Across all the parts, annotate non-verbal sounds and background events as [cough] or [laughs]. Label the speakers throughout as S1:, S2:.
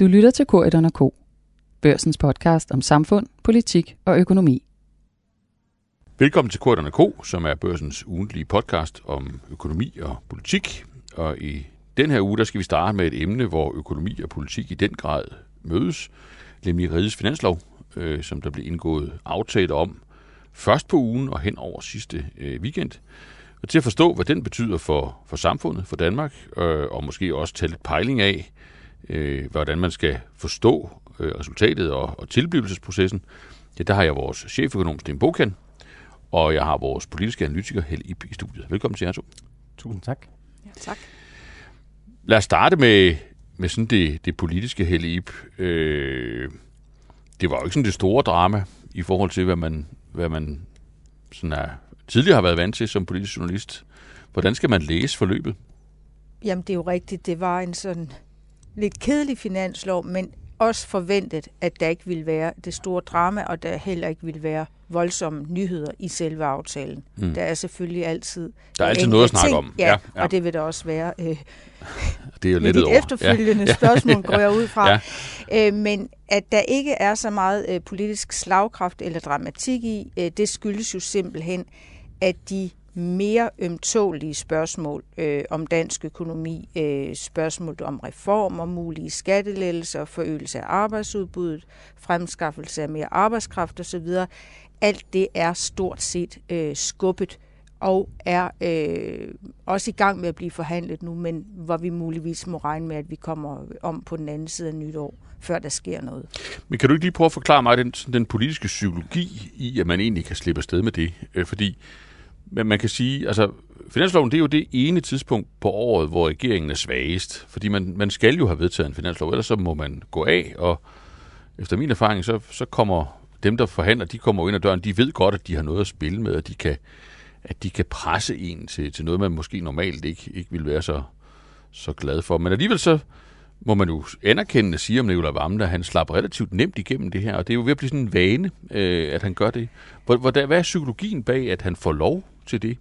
S1: Du lytter til K1 K, børsens podcast om samfund, politik og økonomi.
S2: Velkommen til K1 K, som er børsens ugentlige podcast om økonomi og politik. Og i den her uge, der skal vi starte med et emne, hvor økonomi og politik i den grad mødes, nemlig Rides Finanslov, øh, som der blev indgået aftale om først på ugen og hen over sidste øh, weekend. Og til at forstå, hvad den betyder for, for samfundet, for Danmark, øh, og måske også tage lidt pejling af, øh, hvordan man skal forstå øh, resultatet og, og tilblivelsesprocessen, ja, der har jeg vores cheføkonom Sten Bokan, og jeg har vores politiske analytiker Helle Ip i studiet. Velkommen til jer to.
S3: Tusind tak.
S4: Ja, tak.
S2: Lad os starte med, med sådan det, det politiske Helle Ip. Øh, det var jo ikke sådan det store drama i forhold til, hvad man, hvad man sådan er, tidligere har været vant til som politisk journalist. Hvordan skal man læse forløbet?
S4: Jamen, det er jo rigtigt. Det var en sådan lidt kedelig finanslov, men også forventet, at der ikke ville være det store drama, og der heller ikke ville være voldsomme nyheder i selve aftalen. Mm. Der er selvfølgelig altid...
S2: Der er altid noget at snakke ting. om.
S4: Ja, ja, ja, og det vil der også være. Øh, [laughs]
S2: det er jo lidt
S4: over. efterfølgende ja. spørgsmål [laughs] går jeg ud fra. ja. øh, men at der ikke er så meget øh, politisk slagkraft eller dramatik i, øh, det skyldes jo simpelthen, at de mere ømtålige spørgsmål øh, om dansk økonomi, øh, spørgsmål om reformer, mulige skattelettelser, forøgelse af arbejdsudbuddet, fremskaffelse af mere arbejdskraft osv., alt det er stort set øh, skubbet og er øh, også i gang med at blive forhandlet nu, men hvor vi muligvis må regne med, at vi kommer om på den anden side af nytår, før der sker noget.
S2: Men kan du ikke lige prøve at forklare mig den, den politiske psykologi i, at man egentlig kan slippe afsted med det? Øh, fordi men man kan sige, altså finansloven det er jo det ene tidspunkt på året, hvor regeringen er svagest. Fordi man, man skal jo have vedtaget en finanslov, ellers så må man gå af, og efter min erfaring, så, så kommer dem, der forhandler, de kommer ind ad døren, de ved godt, at de har noget at spille med, og de kan, at de kan presse en til, til noget, man måske normalt ikke, ikke vil være så, så glad for. Men alligevel så må man jo anerkende siger sige om Nicolai Vammen, at han slap relativt nemt igennem det her, og det er jo ved at blive sådan en vane, øh, at han gør det. Hvad er psykologien bag, at han får lov til det?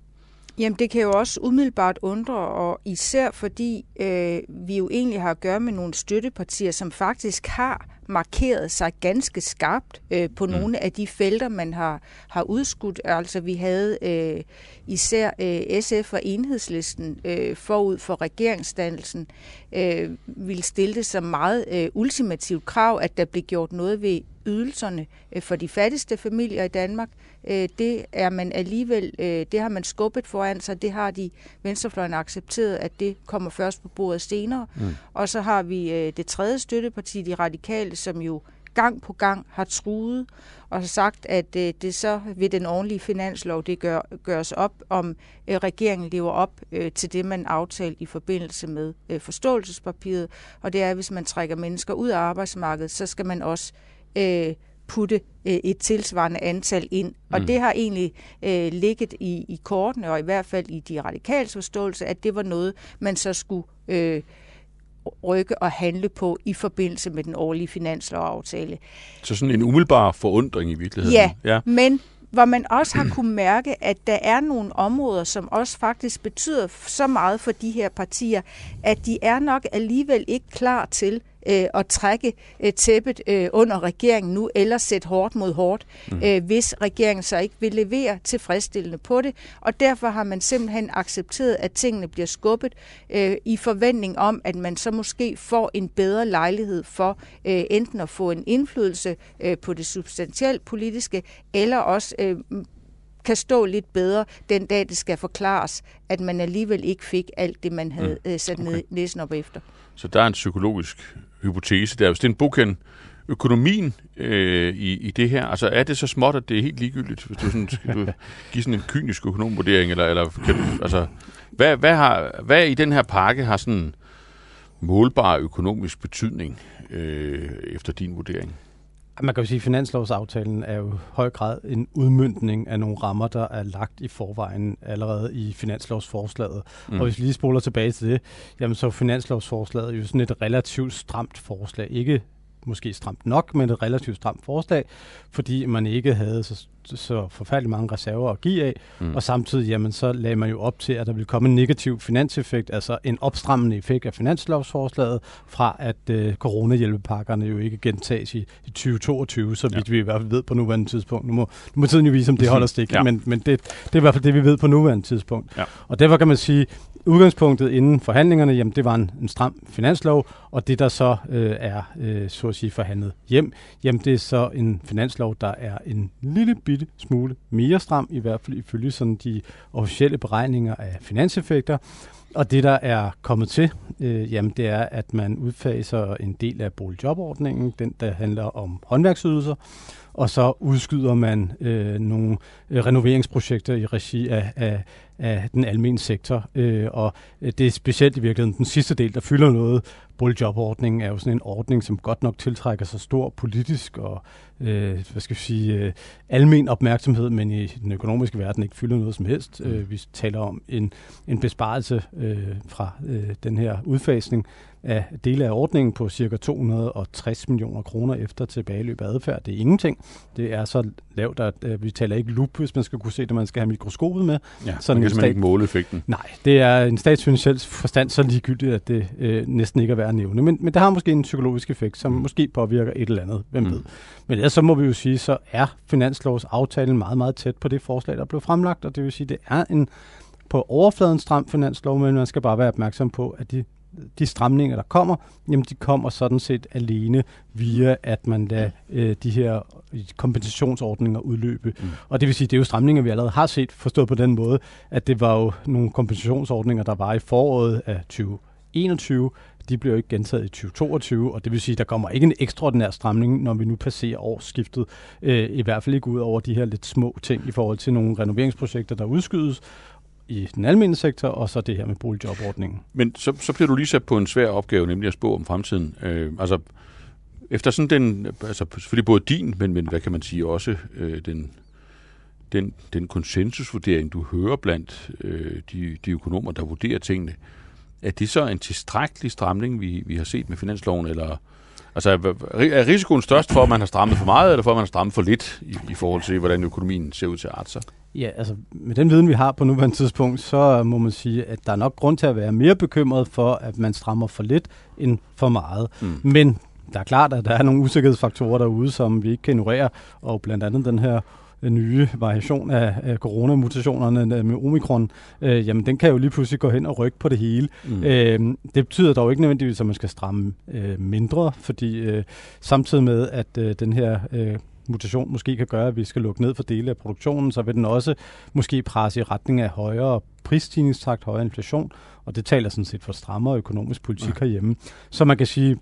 S4: Jamen det kan jo også umiddelbart undre, og især fordi øh, vi jo egentlig har at gøre med nogle støttepartier, som faktisk har markeret sig ganske skarpt øh, på mm. nogle af de felter, man har, har udskudt. Altså vi havde øh, især øh, SF og enhedslisten øh, forud for regeringsdannelsen øh, ville stille det som meget øh, ultimativt krav, at der blev gjort noget ved ydelserne øh, for de fattigste familier i Danmark. Øh, det er man alligevel, øh, det har man skubbet foran sig, det har de venstrefløjen accepteret, at det kommer først på bordet senere. Mm. Og så har vi det tredje støtteparti, de radikale, som jo gang på gang har truet og har sagt, at det så ved den ordentlige finanslov, det gør, gøres op, om regeringen lever op til det, man aftalte i forbindelse med forståelsespapiret. Og det er, at hvis man trækker mennesker ud af arbejdsmarkedet, så skal man også øh, putte øh, et tilsvarende antal ind. Og mm. det har egentlig øh, ligget i, i kortene, og i hvert fald i de radikale forståelse, at det var noget, man så skulle øh, rykke og handle på i forbindelse med den årlige finanslovaftale.
S2: Så sådan en umiddelbar forundring i virkeligheden?
S4: Ja, ja. men hvor man også har kunne mærke, at der er nogle områder, som også faktisk betyder så meget for de her partier, at de er nok alligevel ikke klar til øh, at trække øh, tæppet øh, under regeringen nu, eller sætte hårdt mod hårdt, mm. øh, hvis regeringen så ikke vil levere tilfredsstillende på det. Og derfor har man simpelthen accepteret, at tingene bliver skubbet øh, i forventning om, at man så måske får en bedre lejlighed for øh, enten at få en indflydelse øh, på det substantielt politiske, eller også øh, kan stå lidt bedre den dag, det skal forklares, at man alligevel ikke fik alt det, man havde mm. øh, sat okay. næsen op efter.
S2: Så der er en psykologisk hypotese der. Hvis det er en boken, økonomien øh, i, i det her, altså er det så småt, at det er helt ligegyldigt, hvis du, sådan, skal du [laughs] give sådan en kynisk økonomvurdering, eller, eller kan du, altså, hvad, hvad, har, hvad i den her pakke har sådan målbar økonomisk betydning øh, efter din vurdering?
S3: Man kan jo sige, at finanslovsaftalen er jo i høj grad en udmyndning af nogle rammer, der er lagt i forvejen allerede i finanslovsforslaget. Mm. Og hvis vi lige spoler tilbage til det, jamen så er finanslovsforslaget jo sådan et relativt stramt forslag. Ikke måske stramt nok, men et relativt stramt forslag, fordi man ikke havde så, så forfærdelig mange reserver at give af, mm. og samtidig jamen, så lagde man jo op til, at der ville komme en negativ finanseffekt, altså en opstrammende effekt af finanslovsforslaget, fra at øh, coronahjælpepakkerne jo ikke gentages i, i 2022, så vidt ja. vi i hvert fald ved på nuværende tidspunkt. Nu må, nu må tiden jo vise, om det holder stik, [laughs] ja. men, men det, det er i hvert fald det, vi ved på nuværende tidspunkt. Ja. Og derfor kan man sige, udgangspunktet inden forhandlingerne, jamen det var en, en stram finanslov, og det der så øh, er, øh, så at sige, forhandlet hjem, jamen det er så en finanslov, der er en lille bitte smule mere stram, i hvert fald ifølge sådan de officielle beregninger af finanseffekter. Og det, der er kommet til, øh, jamen det er, at man udfaser en del af boligjobordningen, den der handler om håndværksydelser, og så udskyder man øh, nogle øh, renoveringsprojekter i regi af, af, af den almindelige sektor. Øh, og det er specielt i virkeligheden den sidste del, der fylder noget. Boligjobordningen er jo sådan en ordning, som godt nok tiltrækker sig stor politisk og øh, hvad skal vi sige, øh, almen opmærksomhed, men i den økonomiske verden ikke fylder noget som helst. Mm. Øh, vi taler om en, en besparelse øh, fra øh, den her udfasning af dele af ordningen på ca. 260 millioner kroner efter tilbageløb af adfærd. Det er ingenting. Det er så lavt, at øh, vi taler ikke lup, hvis man skal kunne se det. Man skal have mikroskopet med.
S2: Ja, Sådan man kan stat... ikke måle effekten.
S3: Nej, det er en statsfinansiel forstand så ligegyldigt, at det øh, næsten ikke er værd at nævne. Men, men det har måske en psykologisk effekt, som mm. måske påvirker et eller andet. Hvem mm. ved? Men ellers så må vi jo sige, så er finanslovsaftalen meget, meget tæt på det forslag, der blev fremlagt. Og det vil sige, det er en på overfladen stram finanslov, men man skal bare være opmærksom på, at de de stramninger, der kommer, jamen de kommer sådan set alene via, at man lader øh, de her kompensationsordninger udløbe. Mm. Og det vil sige, det er jo stramninger, vi allerede har set, forstået på den måde, at det var jo nogle kompensationsordninger, der var i foråret af 2021, de bliver jo ikke gentaget i 2022, og det vil sige, at der kommer ikke en ekstraordinær stramning, når vi nu passerer årsskiftet. Øh, I hvert fald ikke ud over de her lidt små ting i forhold til nogle renoveringsprojekter, der udskydes, i den almindelige sektor, og så det her med boligjobordningen.
S2: Men så, så bliver du lige sat på en svær opgave, nemlig at spå om fremtiden. Øh, altså, efter sådan den, altså selvfølgelig både din, men, men hvad kan man sige, også øh, den, den, den konsensusvurdering, du hører blandt øh, de, de økonomer, der vurderer tingene, er det så en tilstrækkelig stramning, vi, vi har set med finansloven, eller altså, er risikoen størst for, at man har strammet for meget, eller for, at man har strammet for lidt i, i forhold til, hvordan økonomien ser ud til at arte sig?
S3: Ja, altså med den viden, vi har på nuværende tidspunkt, så må man sige, at der er nok grund til at være mere bekymret for, at man strammer for lidt end for meget. Mm. Men der er klart, at der er nogle usikkerhedsfaktorer derude, som vi ikke kan ignorere, og blandt andet den her øh, nye variation af, af coronamutationerne med omikron, øh, jamen den kan jo lige pludselig gå hen og rykke på det hele. Mm. Øh, det betyder dog ikke nødvendigvis, at man skal stramme øh, mindre, fordi øh, samtidig med, at øh, den her øh, mutation måske kan gøre, at vi skal lukke ned for dele af produktionen, så vil den også måske presse i retning af højere prisstigningstakt, højere inflation, og det taler sådan set for strammere økonomisk politik ja. herhjemme. Så man kan sige,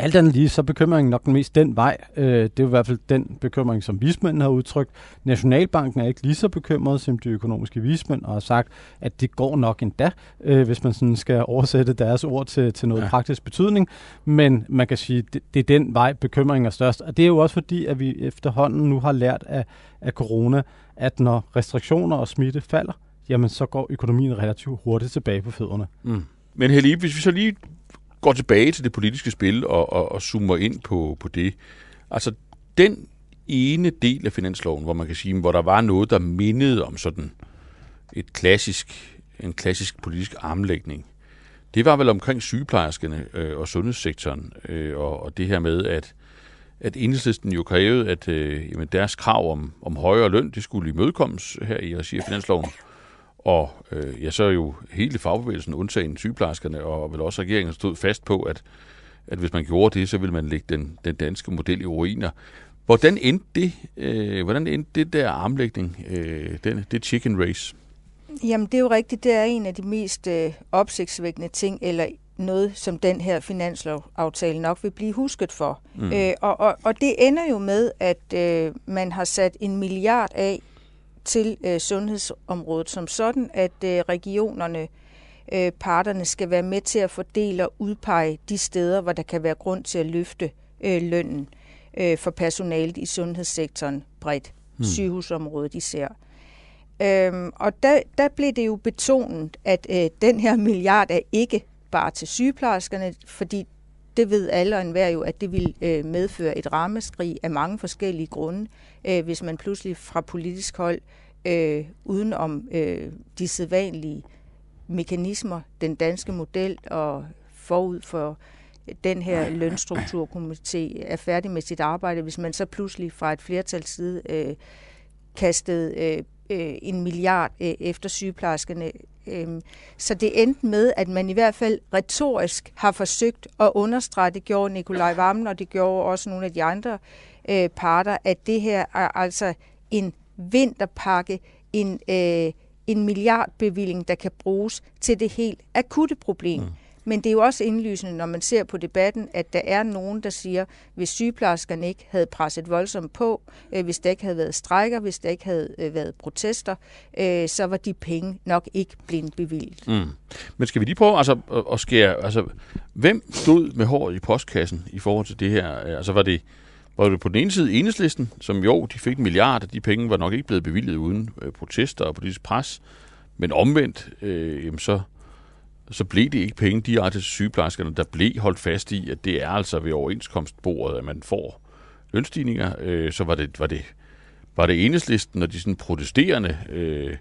S3: alt andet lige, så bekymringen nok den mest den vej. Øh, det er jo i hvert fald den bekymring, som vismændene har udtrykt. Nationalbanken er ikke lige så bekymret som de økonomiske vismænd, og har sagt, at det går nok endda, øh, hvis man sådan skal oversætte deres ord til, til noget ja. praktisk betydning. Men man kan sige, det, det er den vej, bekymringen er størst. Og det er jo også fordi, at vi efterhånden nu har lært af, af corona, at når restriktioner og smitte falder, jamen så går økonomien relativt hurtigt tilbage på fødderne. Mm.
S2: Men Helge, hvis vi så lige går tilbage til det politiske spil og, og, og zoomer ind på, på det. Altså, den ene del af finansloven, hvor man kan sige, hvor der var noget, der mindede om sådan et klassisk, en klassisk politisk armlægning, det var vel omkring sygeplejerskerne øh, og sundhedssektoren, øh, og, og det her med, at, at enhedslisten jo krævede, at øh, jamen deres krav om, om højere løn, det skulle imødekommes her i regi af finansloven. Og øh, ja, så er jo hele fagbevægelsen undtagen sygeplejerskerne, og vel også regeringen stod fast på, at, at hvis man gjorde det, så ville man lægge den, den danske model i ruiner. Hvordan endte det, øh, hvordan endte det der armlægning, øh, den, det chicken race?
S4: Jamen, det er jo rigtigt. Det er en af de mest øh, opsigtsvækkende ting, eller noget, som den her finanslovaftale nok vil blive husket for. Mm. Øh, og, og, og det ender jo med, at øh, man har sat en milliard af til øh, sundhedsområdet som sådan, at øh, regionerne, øh, parterne skal være med til at fordele og udpege de steder, hvor der kan være grund til at løfte øh, lønnen øh, for personalet i sundhedssektoren bredt, hmm. sygehusområdet især. Øhm, og der, der blev det jo betonet, at øh, den her milliard er ikke bare til sygeplejerskerne, fordi det ved alle og enhver jo, at det vil øh, medføre et rammeskrig af mange forskellige grunde, øh, hvis man pludselig fra politisk hold, øh, uden om øh, de sædvanlige mekanismer, den danske model og forud for den her lønstrukturkomité er færdig med sit arbejde, hvis man så pludselig fra et flertals side øh, kastede øh, øh en milliard øh, efter sygeplejerskerne. Øhm, så det endte med, at man i hvert fald retorisk har forsøgt at understrege, det gjorde Nikolaj Vammen, og det gjorde også nogle af de andre øh, parter, at det her er altså en vinterpakke, en, øh, en milliardbevilling, der kan bruges til det helt akutte problem. Mm. Men det er jo også indlysende, når man ser på debatten, at der er nogen, der siger, hvis sygeplejerskerne ikke havde presset voldsomt på, øh, hvis der ikke havde været strækker, hvis der ikke havde øh, været protester, øh, så var de penge nok ikke blevet bevilget. Mm.
S2: Men skal vi lige prøve altså, at skære, altså, hvem stod med håret i postkassen i forhold til det her? Øh, altså var det, var det på den ene side enhedslisten, som jo, de fik en milliard, og de penge var nok ikke blevet bevilget uden øh, protester og politisk pres, men omvendt, øh, jamen så så blev det ikke penge direkte til sygeplejerskerne, der blev holdt fast i, at det er altså ved overenskomstbordet, at man får lønstigninger. Øh, så var det, var det, var det enhedslisten og de sådan protesterende øh,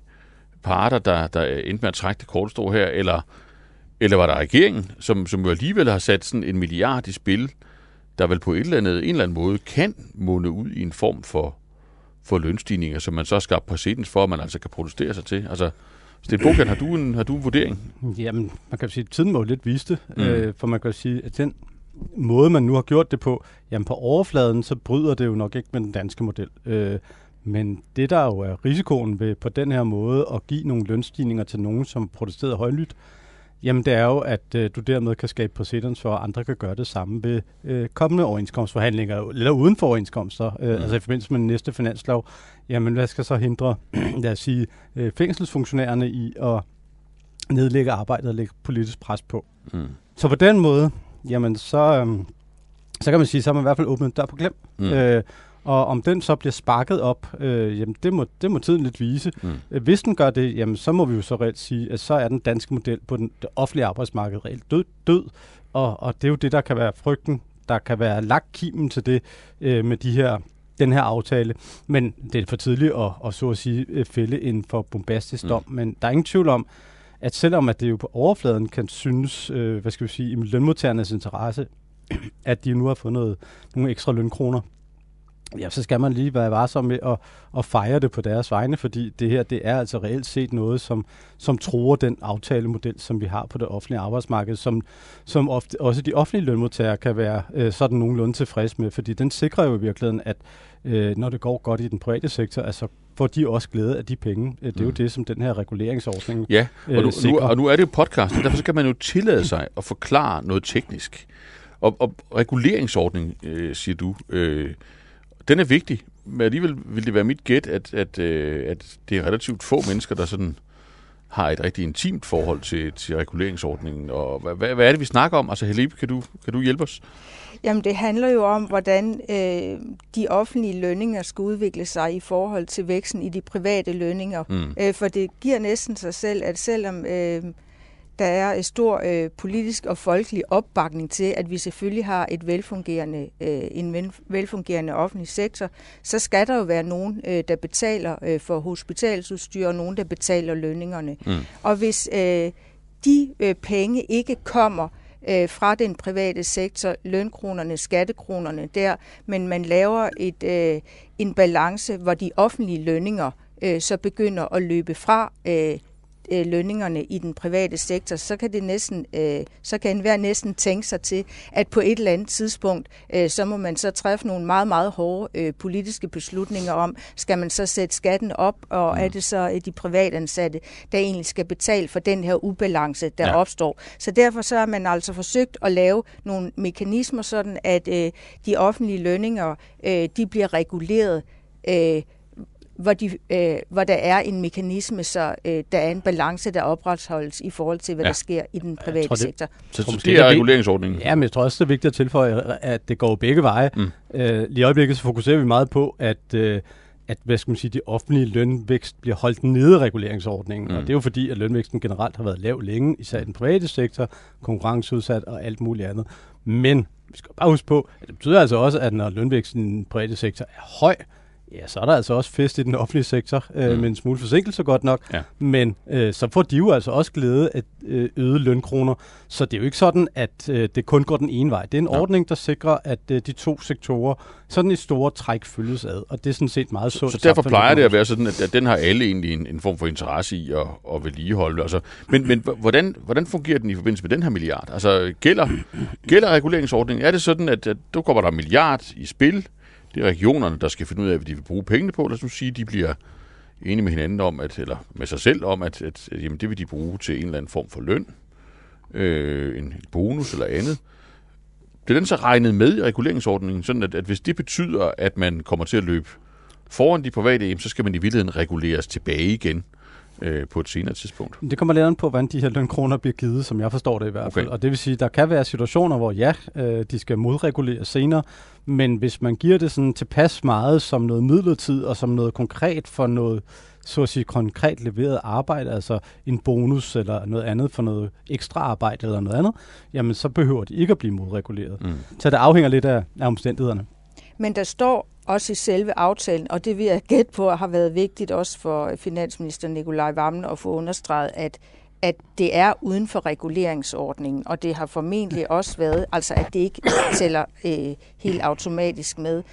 S2: parter, der, der endte med at trække det korte strå her, eller, eller var der regeringen, som, som jo alligevel har sat sådan en milliard i spil, der vel på et eller andet, en eller anden måde kan munde ud i en form for, for lønstigninger, som man så har skabt præcedens for, at man altså kan protestere sig til. Altså, Sten Bogan, har du en, har du en vurdering?
S3: Jamen, man kan sige, at tiden må jo lidt vise det, mm. øh, for man kan sige, at den måde, man nu har gjort det på, jamen på overfladen, så bryder det jo nok ikke med den danske model. Øh, men det, der jo er risikoen ved på den her måde at give nogle lønstigninger til nogen, som protesterede højlydt, Jamen det er jo, at øh, du dermed kan skabe præcedens for, at andre kan gøre det samme ved øh, kommende overenskomstforhandlinger, eller uden for overenskomster, øh, mm. altså i forbindelse med den næste finanslov. Jamen hvad skal så hindre, [clears throat] lad os sige, øh, fængselsfunktionærerne i at nedlægge arbejdet og lægge politisk pres på. Mm. Så på den måde, jamen så, øh, så kan man sige, så har man i hvert fald åbnet dør på glem. Mm. Øh, og om den så bliver sparket op, øh, jamen det må, det må tiden lidt vise. Mm. Øh, hvis den gør det, jamen så må vi jo så reelt sige, at så er den danske model på den, det offentlige arbejdsmarked reelt død. død. Og, og det er jo det, der kan være frygten, der kan være lagt kimen til det øh, med de her den her aftale. Men det er for tidligt at, at så at sige øh, fælde en for bombastisk mm. dom. Men der er ingen tvivl om, at selvom at det jo på overfladen kan synes, øh, hvad skal vi sige, i lønmodtagernes interesse, [clears throat] at de nu har fået noget, nogle ekstra lønkroner ja, så skal man lige være varsom med at, at fejre det på deres vegne, fordi det her, det er altså reelt set noget, som, som tror den aftalemodel, som vi har på det offentlige arbejdsmarked, som, som ofte, også de offentlige lønmodtagere kan være øh, sådan nogenlunde tilfreds med, fordi den sikrer jo i virkeligheden, at øh, når det går godt i den private sektor, altså får de også glæde af de penge. Det er mm. jo det, som den her reguleringsordning
S2: Ja, og nu, øh, nu, og nu er det jo podcast, og derfor skal man jo tillade sig at forklare noget teknisk. Og, og reguleringsordning, øh, siger du, øh, den er vigtig, men alligevel vil det være mit gæt, at, at, øh, at det er relativt få mennesker, der sådan har et rigtig intimt forhold til, til reguleringsordningen. Og hvad, hvad er det, vi snakker om? Altså Helib, kan du, kan du hjælpe os?
S4: Jamen det handler jo om, hvordan øh, de offentlige lønninger skal udvikle sig i forhold til væksten i de private lønninger. Mm. Øh, for det giver næsten sig selv, at selvom... Øh, der er en stor øh, politisk og folkelig opbakning til, at vi selvfølgelig har et velfungerende, øh, en velfungerende offentlig sektor, så skal der jo være nogen, øh, der betaler øh, for hospitalsudstyr, og nogen, der betaler lønningerne. Mm. Og hvis øh, de øh, penge ikke kommer øh, fra den private sektor, lønkronerne, skattekronerne der, men man laver et, øh, en balance, hvor de offentlige lønninger øh, så begynder at løbe fra øh, øh, lønningerne i den private sektor, så kan det næsten, øh, så kan enhver næsten tænke sig til, at på et eller andet tidspunkt, øh, så må man så træffe nogle meget, meget hårde øh, politiske beslutninger om, skal man så sætte skatten op, og mm. er det så øh, de privatansatte, der egentlig skal betale for den her ubalance, der ja. opstår. Så derfor så har man altså forsøgt at lave nogle mekanismer, sådan at øh, de offentlige lønninger, øh, de bliver reguleret øh, hvor, de, øh, hvor der er en mekanisme, så øh, der er en balance, der opretholdes i forhold til, hvad ja. der sker i den private tror, det, sektor.
S2: Så, så det er reguleringsordningen?
S3: Ja, men jeg tror også, det er vigtigt at tilføje, at det går begge veje. Mm. Øh, lige i øjeblikket så fokuserer vi meget på, at... Øh, at hvad skal man sige, de offentlige lønvækst bliver holdt nede i reguleringsordningen. Mm. Og det er jo fordi, at lønvæksten generelt har været lav længe, især i den private sektor, konkurrenceudsat og alt muligt andet. Men vi skal bare huske på, at det betyder altså også, at når lønvæksten i den private sektor er høj, ja, så er der altså også fest i den offentlige sektor, øh, mm. med en smule forsinkelse godt nok. Ja. Men øh, så får de jo altså også glæde af øh, øget lønkroner. Så det er jo ikke sådan, at øh, det kun går den ene vej. Det er en ja. ordning, der sikrer, at øh, de to sektorer sådan i store træk følges ad. Og det er sådan set meget sundt.
S2: Så, så derfor plejer det at være sådan, at, at den har alle egentlig en, en form for interesse i at, at vedligeholde. Altså, men men hvordan, hvordan fungerer den i forbindelse med den her milliard? Altså gælder, gælder reguleringsordningen? Er det sådan, at, at der kommer der milliard i spil, det er regionerne, der skal finde ud af, hvad de vil bruge pengene på. Lad os nu sige, at de bliver enige med hinanden om, at, eller med sig selv om, at, at, at jamen, det vil de bruge til en eller anden form for løn, øh, en bonus eller andet. Det er den så regnet med i reguleringsordningen, sådan at, at hvis det betyder, at man kommer til at løbe foran de private, så skal man i virkeligheden reguleres tilbage igen øh, på et senere tidspunkt.
S3: Det kommer lidt an på, hvordan de her lønkroner bliver givet, som jeg forstår det i hvert okay. fald. Og det vil sige, der kan være situationer, hvor ja, øh, de skal modreguleres senere, men hvis man giver det sådan tilpas meget som noget midlertid og som noget konkret for noget så at sige konkret leveret arbejde, altså en bonus eller noget andet for noget ekstra arbejde eller noget andet, jamen så behøver de ikke at blive modreguleret. Mm. Så det afhænger lidt af, af omstændighederne.
S4: Men der står også i selve aftalen, og det vil jeg gætte på har været vigtigt også for finansminister Nikolaj Vammen at få understreget, at at det er uden for reguleringsordningen, og det har formentlig også været, altså at det ikke tæller øh, helt automatisk med,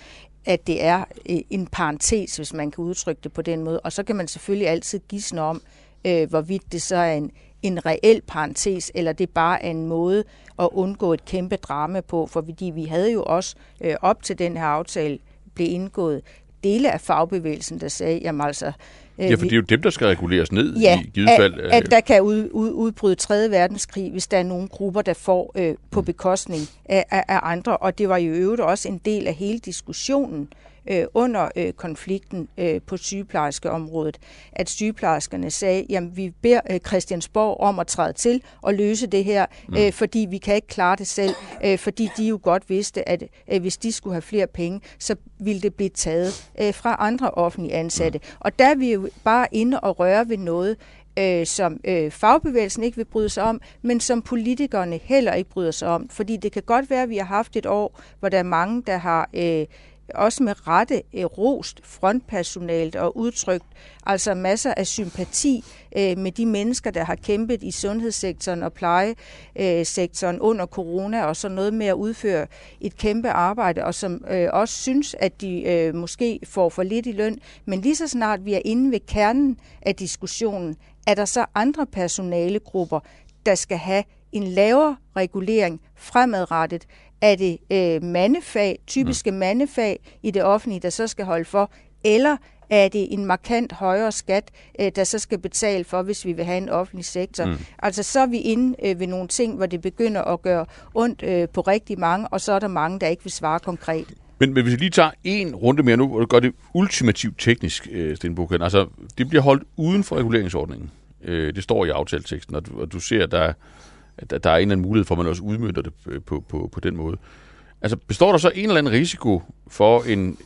S4: at det er øh, en parentes, hvis man kan udtrykke det på den måde. Og så kan man selvfølgelig altid gisne om, øh, hvorvidt det så er en, en reel parentes, eller det bare er en måde at undgå et kæmpe drama på, for fordi vi havde jo også øh, op til den her aftale blev indgået dele af fagbevægelsen, der sagde, jamen altså...
S2: Øh, ja, for det er jo dem, der skal reguleres ned
S4: ja,
S2: i givet fald.
S4: At, at der kan ud, ud, udbryde 3. verdenskrig, hvis der er nogle grupper, der får øh, på mm. bekostning af, af, af andre. Og det var i øvrigt også en del af hele diskussionen øh, under øh, konflikten øh, på sygeplejerskeområdet, at sygeplejerskerne sagde, jamen vi beder øh, Christiansborg om at træde til og løse det her, mm. øh, fordi vi kan ikke klare det selv, øh, fordi de jo godt vidste, at øh, hvis de skulle have flere penge, så ville det blive taget øh, fra andre offentlige ansatte. Mm. Og der er vi jo bare inde og røre ved noget, øh, som øh, fagbevægelsen ikke vil bryde sig om, men som politikerne heller ikke bryder sig om. Fordi det kan godt være, at vi har haft et år, hvor der er mange, der har øh, også med rette øh, rost frontpersonalet og udtrykt altså masser af sympati øh, med de mennesker, der har kæmpet i sundhedssektoren og plejesektoren under corona, og så noget med at udføre et kæmpe arbejde, og som øh, også synes, at de øh, måske får for lidt i løn. Men lige så snart vi er inde ved kernen af diskussionen, er der så andre personalegrupper, der skal have en lavere regulering fremadrettet, er det øh, mandefag, typiske mm. mandefag i det offentlige, der så skal holde for, eller er det en markant højere skat, øh, der så skal betale for, hvis vi vil have en offentlig sektor. Mm. Altså så er vi inde øh, ved nogle ting, hvor det begynder at gøre ondt øh, på rigtig mange, og så er der mange, der ikke vil svare konkret.
S2: Men, men hvis vi lige tager en runde mere nu, og gør det ultimativt teknisk, øh, Sten Buchen, altså det bliver holdt uden for reguleringsordningen. Øh, det står i aftaleteksten, og du, og du ser, at der er at der er en eller anden mulighed for, at man også udmyndter det øh, på, på, på den måde. Altså består der så en eller anden risiko for en,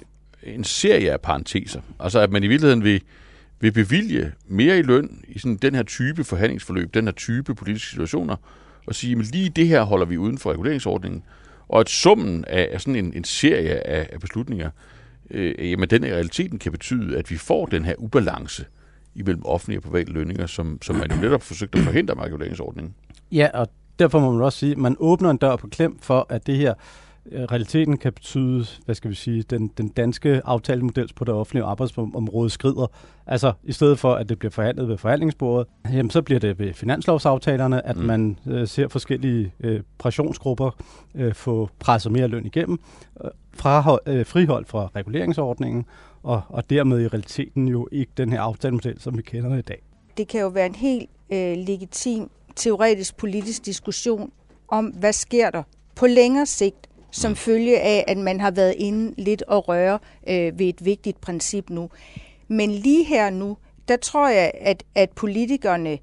S2: en serie af parenteser? Altså at man i virkeligheden vil, vil bevilge mere i løn i sådan den her type forhandlingsforløb, den her type politiske situationer, og sige, at lige det her holder vi uden for reguleringsordningen, og at summen af, sådan en, en serie af, af beslutninger, øh, jamen den i realiteten kan betyde, at vi får den her ubalance imellem offentlige og private lønninger, som, som man jo netop forsøgte at forhindre med reguleringsordningen.
S3: Ja, og derfor må man også sige, at man åbner en dør på klem for, at det her øh, realiteten kan betyde, hvad skal vi sige, den, den danske aftalemodel på det offentlige arbejdsområde skrider. Altså, i stedet for, at det bliver forhandlet ved forhandlingsbordet, jamen, så bliver det ved finanslovsaftalerne, at mm. man øh, ser forskellige øh, pressionsgrupper øh, få presset mere løn igennem, øh, fra, øh, friholdt fra reguleringsordningen, og, og dermed i realiteten jo ikke den her aftalemodel, som vi kender i dag.
S4: Det kan jo være en helt øh, legitim teoretisk politisk diskussion om, hvad sker der på længere sigt, som følge af, at man har været inde lidt og røre øh, ved et vigtigt princip nu. Men lige her nu, der tror jeg, at, at politikerne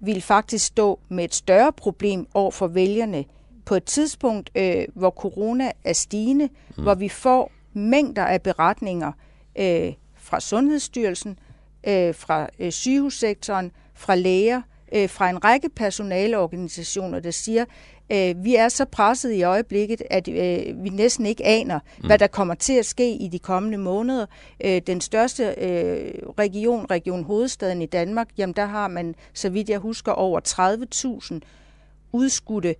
S4: vil faktisk stå med et større problem over for vælgerne på et tidspunkt, øh, hvor corona er stigende, mm. hvor vi får mængder af beretninger øh, fra Sundhedsstyrelsen, øh, fra øh, sygehussektoren, fra læger, øh, fra en række personaleorganisationer, der siger, Øh, vi er så presset i øjeblikket, at øh, vi næsten ikke aner, mm. hvad der kommer til at ske i de kommende måneder. Øh, den største øh, region, Region Hovedstaden i Danmark, jamen der har man, så vidt jeg husker, over 30.000 udskudte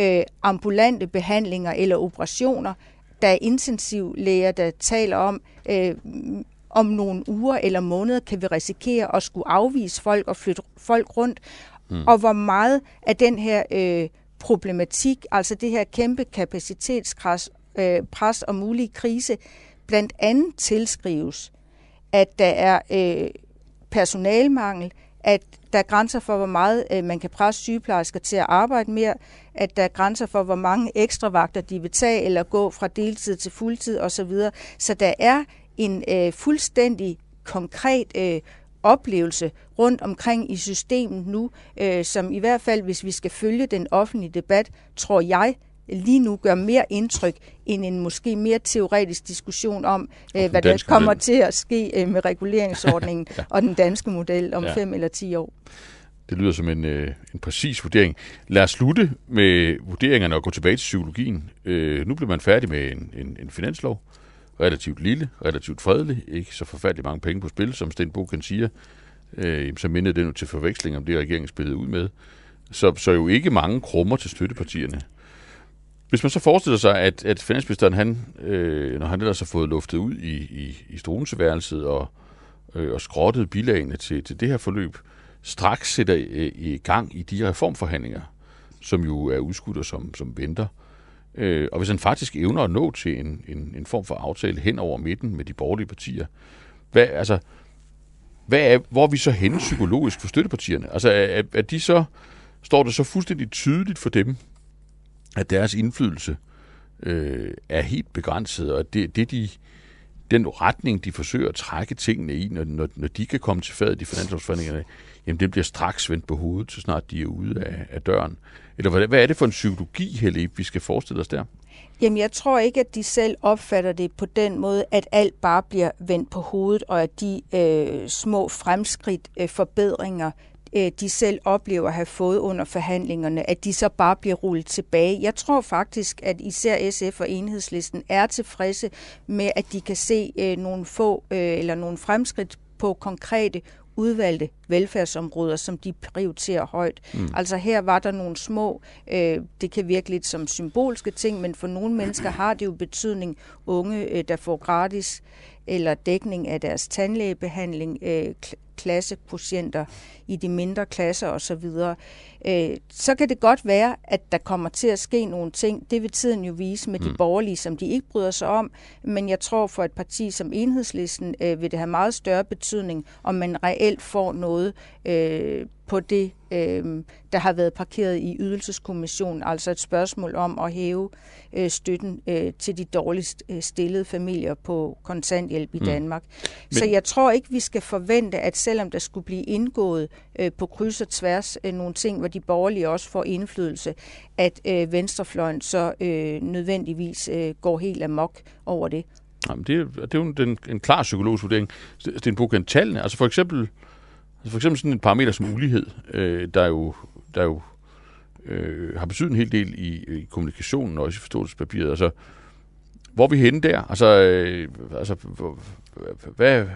S4: øh, ambulante behandlinger eller operationer. Der er intensivlæger, der taler om, øh, om nogle uger eller måneder kan vi risikere at skulle afvise folk og flytte folk rundt. Mm. Og hvor meget af den her øh, problematik, altså det her kæmpe kapacitetspres øh, pres og mulige krise, blandt andet tilskrives, at der er øh, personalmangel, at der er grænser for, hvor meget øh, man kan presse sygeplejersker til at arbejde mere, at der er grænser for, hvor mange ekstra vagter de vil tage eller gå fra deltid til fuldtid osv. Så der er en øh, fuldstændig konkret øh, oplevelse rundt omkring i systemet nu, øh, som i hvert fald, hvis vi skal følge den offentlige debat, tror jeg, lige nu gør mere indtryk end en måske mere teoretisk diskussion om, øh, hvad der kommer model. til at ske øh, med reguleringsordningen [laughs] ja. og den danske model om ja. fem eller ti år.
S2: Det lyder som en, øh, en præcis vurdering. Lad os slutte med vurderingerne og gå tilbage til psykologien. Øh, nu bliver man færdig med en, en, en finanslov. Relativt lille, relativt fredelig. Ikke så forfærdeligt mange penge på spil, som Sten kan siger. Øh, så mindede det nu til forveksling om det, regeringen spillede ud med. Så, så jo ikke mange krummer til støttepartierne. Hvis man så forestiller sig, at, at finansministeren, han, øh, når han ellers har fået luftet ud i, i, i struenseværelset og, øh, og skrottet bilagene til, til det her forløb, straks sætter øh, i gang i de reformforhandlinger, som jo er udskudt og som, som venter. Øh, Øh, og hvis han faktisk evner at nå til en, en, en form for aftale hen over midten med de borgerlige partier, hvad, altså, hvad er, hvor er vi så henne psykologisk for støttepartierne? Altså, er, er de så, står det så fuldstændig tydeligt for dem, at deres indflydelse øh, er helt begrænset, og det, det de, den retning, de forsøger at trække tingene i, når, når, når de kan komme til fadet i finanslovsforhandlingerne, jamen det bliver straks vendt på hovedet, så snart de er ude af, af døren. Eller hvad, hvad er det for en psykologi, Helle, vi skal forestille os der?
S4: Jamen, jeg tror ikke, at de selv opfatter det på den måde, at alt bare bliver vendt på hovedet, og at de øh, små fremskridt, øh, forbedringer, øh, de selv oplever at have fået under forhandlingerne, at de så bare bliver rullet tilbage. Jeg tror faktisk, at især SF og enhedslisten er tilfredse med, at de kan se øh, nogle få øh, eller nogle fremskridt på konkrete udvalgte velfærdsområder, som de prioriterer højt. Mm. Altså her var der nogle små, øh, det kan virke lidt som symbolske ting, men for nogle mennesker har det jo betydning, unge, øh, der får gratis eller dækning af deres tandlægebehandling, øh, klassekvotienter i de mindre klasser osv., øh, så kan det godt være, at der kommer til at ske nogle ting. Det vil tiden jo vise med de mm. borgerlige, som de ikke bryder sig om. Men jeg tror, for et parti som Enhedslisten øh, vil det have meget større betydning, om man reelt får noget øh, på det, øh, der har været parkeret i ydelseskommissionen, altså et spørgsmål om at hæve øh, støtten øh, til de dårligst øh, stillede familier på kontanthjælp i mm. Danmark. Men... Så jeg tror ikke, vi skal forvente, at selvom der skulle blive indgået øh, på kryds og tværs øh, nogle ting, hvor de borgerlige også får indflydelse, at øh, venstrefløjen så øh, nødvendigvis øh, går helt amok over det.
S2: Jamen, det, er, det er jo en, en klar psykologisk vurdering. Sten Bukken, tallene, altså for eksempel Altså for eksempel sådan en parameter som ulighed, øh, der jo, der jo øh, har betydet en hel del i, i kommunikationen og også i forståelsespapiret. Altså, hvor er vi henne der? Altså, øh, altså hvad,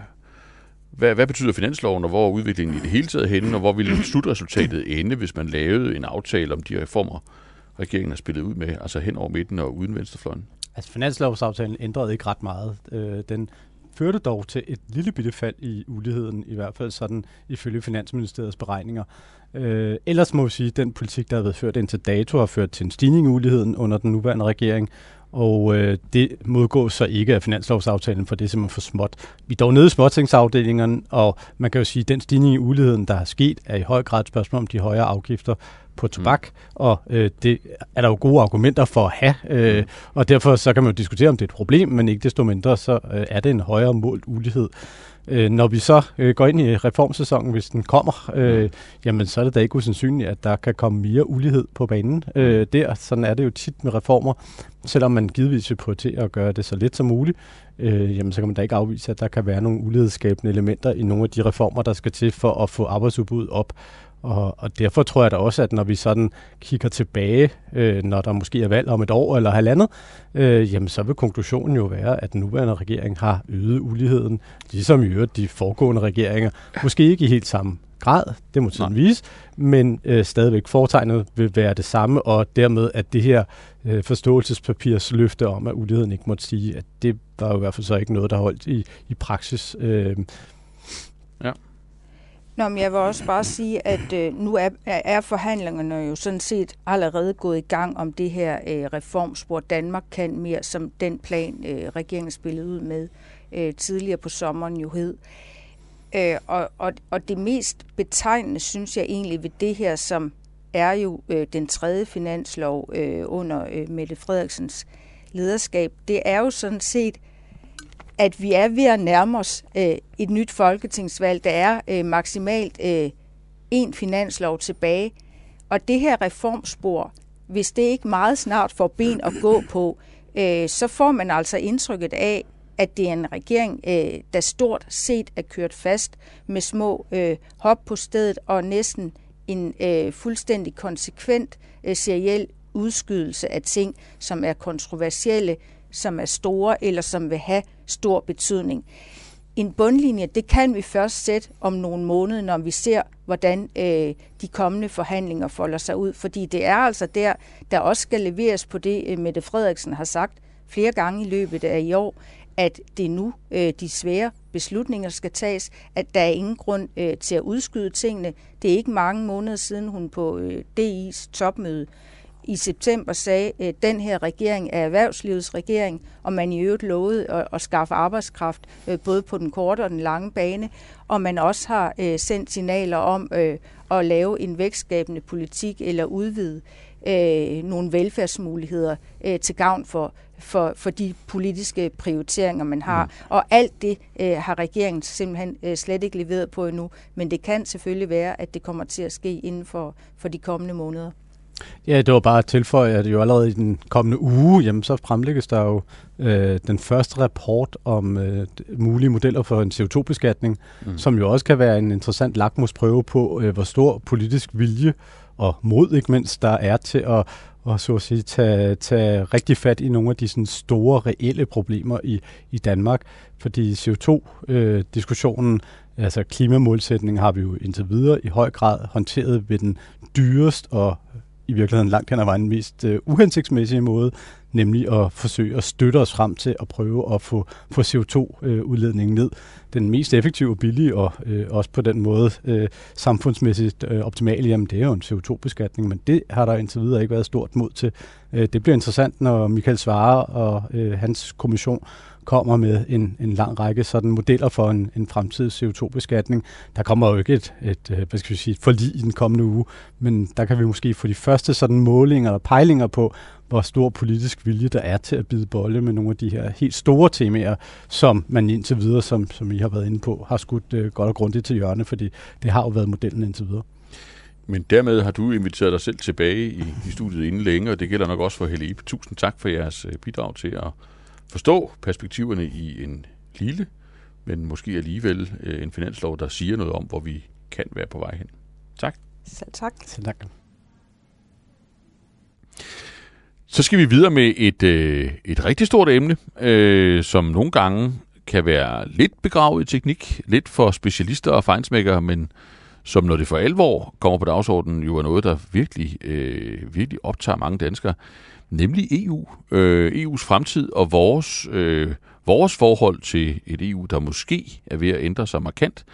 S2: hvad, hvad betyder finansloven, og hvor er udviklingen i det hele taget henne, og hvor vil slutresultatet ende, hvis man lavede en aftale om de reformer, regeringen har spillet ud med, altså hen over midten og uden venstrefløjen?
S3: Altså finanslovsaftalen ændrede ikke ret meget. Øh, den førte dog til et lille bitte fald i uligheden, i hvert fald sådan ifølge Finansministeriets beregninger. Øh, ellers må vi sige, at den politik, der har været ført indtil dato, har ført til en stigning i uligheden under den nuværende regering, og øh, det modgås så ikke af finanslovsaftalen, for det er simpelthen for småt. Vi er dog nede i småtingsafdelingen, og man kan jo sige, at den stigning i uligheden, der er sket, er i høj grad et spørgsmål om de højere afgifter på tobak, mm. og øh, det er der jo gode argumenter for at have, øh, mm. og derfor så kan man jo diskutere, om det er et problem, men ikke desto mindre, så øh, er det en højere målt ulighed. Øh, når vi så øh, går ind i reformsæsonen, hvis den kommer, øh, jamen så er det da ikke usandsynligt, at der kan komme mere ulighed på banen øh, mm. der. Sådan er det jo tit med reformer. Selvom man givetvis vil prioritere at gøre det så lidt som muligt, øh, jamen så kan man da ikke afvise, at der kan være nogle ulighedsskabende elementer i nogle af de reformer, der skal til for at få arbejdsudbuddet op. Og, og derfor tror jeg da også, at når vi sådan kigger tilbage, øh, når der måske er valg om et år eller halvandet, øh, jamen så vil konklusionen jo være, at den nuværende regering har øget uligheden, ligesom i øvrigt de foregående regeringer. Måske ikke i helt samme grad, det må tiden vise, men øh, stadigvæk foretegnet vil være det samme, og dermed at det her øh, forståelsespapirs løfte om, at uligheden ikke måtte sige, at det var jo i hvert fald så ikke noget, der holdt i, i praksis. Øh.
S4: Ja. Nå, men jeg vil også bare sige, at øh, nu er, er forhandlingerne jo sådan set allerede gået i gang om det her øh, reformspor. Danmark kan mere, som den plan, øh, regeringen spillede ud med øh, tidligere på sommeren jo hed. Øh, og, og, og det mest betegnende, synes jeg egentlig ved det her, som er jo øh, den tredje finanslov øh, under øh, Mette Frederiksens lederskab, det er jo sådan set, at vi er ved at nærme os øh, et nyt folketingsvalg. Der er øh, maksimalt øh, en finanslov tilbage. Og det her reformspor, hvis det ikke meget snart får ben at gå på, øh, så får man altså indtrykket af, at det er en regering, øh, der stort set er kørt fast med små øh, hop på stedet og næsten en øh, fuldstændig konsekvent øh, seriel udskydelse af ting, som er kontroversielle, som er store eller som vil have stor betydning. En bundlinje, det kan vi først sætte om nogle måneder, når vi ser, hvordan øh, de kommende forhandlinger folder sig ud. Fordi det er altså der, der også skal leveres på det, øh, Mette Frederiksen har sagt flere gange i løbet af i år, at det nu øh, de svære beslutninger skal tages, at der er ingen grund øh, til at udskyde tingene. Det er ikke mange måneder siden, hun på øh, DI's topmøde i september sagde, at øh, den her regering er erhvervslivets regering, og man i øvrigt lovede at, at skaffe arbejdskraft øh, både på den korte og den lange bane, og man også har øh, sendt signaler om at lave en vækstskabende politik eller udvide øh, nogle velfærdsmuligheder øh, til gavn for, for, for de politiske prioriteringer, man har. Mm. Og alt det øh, har regeringen simpelthen øh, slet ikke leveret på endnu, men det kan selvfølgelig være, at det kommer til at ske inden for, for de kommende måneder.
S3: Ja, det var bare at tilføje, at jo allerede i den kommende uge, jamen, så fremlægges der jo øh, den første rapport om øh, mulige modeller for en CO2-beskatning, mm. som jo også kan være en interessant lakmusprøve på, øh, hvor stor politisk vilje og mod ikke mindst, der er til at og så at sige, tage, tage rigtig fat i nogle af de sådan, store, reelle problemer i, i Danmark. Fordi CO2-diskussionen, øh, altså klimamålsætningen, har vi jo indtil videre i høj grad håndteret ved den dyrest og i virkeligheden langt hen ad vejen mest øh, uhensigtsmæssige måde, nemlig at forsøge at støtte os frem til at prøve at få, få CO2-udledningen øh, ned. Den mest effektive og billige, og øh, også på den måde øh, samfundsmæssigt øh, optimale, jamen det er jo en CO2-beskatning, men det har der indtil videre ikke været stort mod til. Øh, det bliver interessant, når Michael Svare og øh, hans kommission kommer med en, en lang række sådan modeller for en, en fremtidig CO2-beskatning. Der kommer jo ikke et, et, øh, hvad skal vi sige, forlig i den kommende uge, men der kan vi måske få de første sådan målinger eller pejlinger på, hvor stor politisk vilje der er til at bide bolle med nogle af de her helt store temaer, som man indtil videre, som, som I har været inde på, har skudt øh, godt og grundigt til hjørne, fordi det har jo været modellen indtil videre.
S2: Men dermed har du inviteret dig selv tilbage i, i studiet inden længe, og det gælder nok også for Helle Tusind tak for jeres øh, bidrag til at forstå perspektiverne i en lille, men måske alligevel øh, en finanslov, der siger noget om, hvor vi kan være på vej hen. Tak.
S4: Selv tak.
S3: Selv tak.
S2: Så skal vi videre med et, øh, et rigtig stort emne, øh, som nogle gange kan være lidt begravet i teknik, lidt for specialister og fejnsmækkere, men som når det for alvor kommer på dagsordenen, jo er noget, der virkelig, øh, virkelig optager mange danskere, nemlig EU. Øh, EU's fremtid og vores, øh, vores forhold til et EU, der måske er ved at ændre sig markant.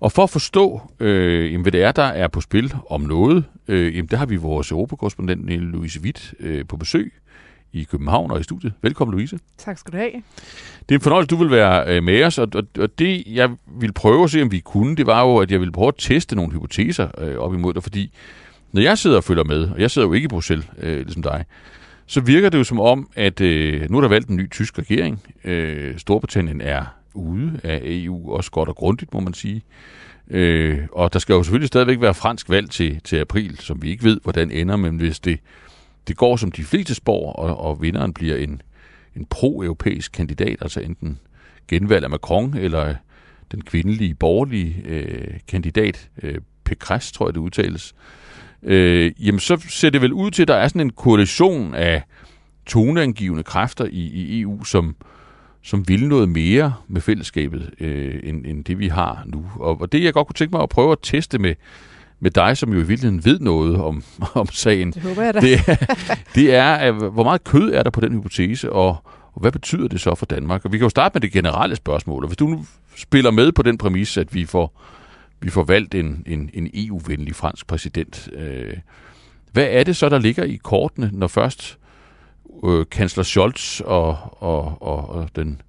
S2: Og for at forstå, øh, hvad det er, der er på spil om noget, øh, jamen, der har vi vores europakorrespondent Louise Witt øh, på besøg i København og i studiet. Velkommen, Louise.
S5: Tak skal du have.
S2: Det er en fornøjelse, du vil være øh, med os, og, og, og det, jeg vil prøve at se, om vi kunne, det var jo, at jeg ville prøve at teste nogle hypoteser øh, op imod dig, fordi når jeg sidder og følger med, og jeg sidder jo ikke i Bruxelles, øh, ligesom dig, så virker det jo som om, at øh, nu er der valgt en ny tysk regering. Øh, Storbritannien er ude af EU, også godt og grundigt, må man sige. Øh, og der skal jo selvfølgelig stadigvæk være fransk valg til, til april, som vi ikke ved, hvordan ender, men hvis det, det går som de fleste spår, og, og vinderen bliver en, en pro-europæisk kandidat, altså enten genvalg af Macron, eller den kvindelige borgerlige øh, kandidat, øh, Pécresse, tror jeg det udtales, øh, jamen så ser det vel ud til, at der er sådan en koalition af toneangivende kræfter i, i EU, som, som vil noget mere med fællesskabet, øh, end, end det vi har nu. Og, og det jeg godt kunne tænke mig at prøve at teste med, med dig, som jo i virkeligheden ved noget om, [laughs] om sagen,
S5: Det håber jeg da.
S2: det det er, hvor meget kød er der på den hypotese, og, og hvad betyder det så for Danmark? Og vi kan jo starte med det generelle spørgsmål. Og hvis du nu spiller med på den præmis, at vi får, vi får valgt en, en, en EU-venlig fransk præsident, øh, hvad er det så, der ligger i kortene, når først øh, kansler Scholz og, og, og, og den,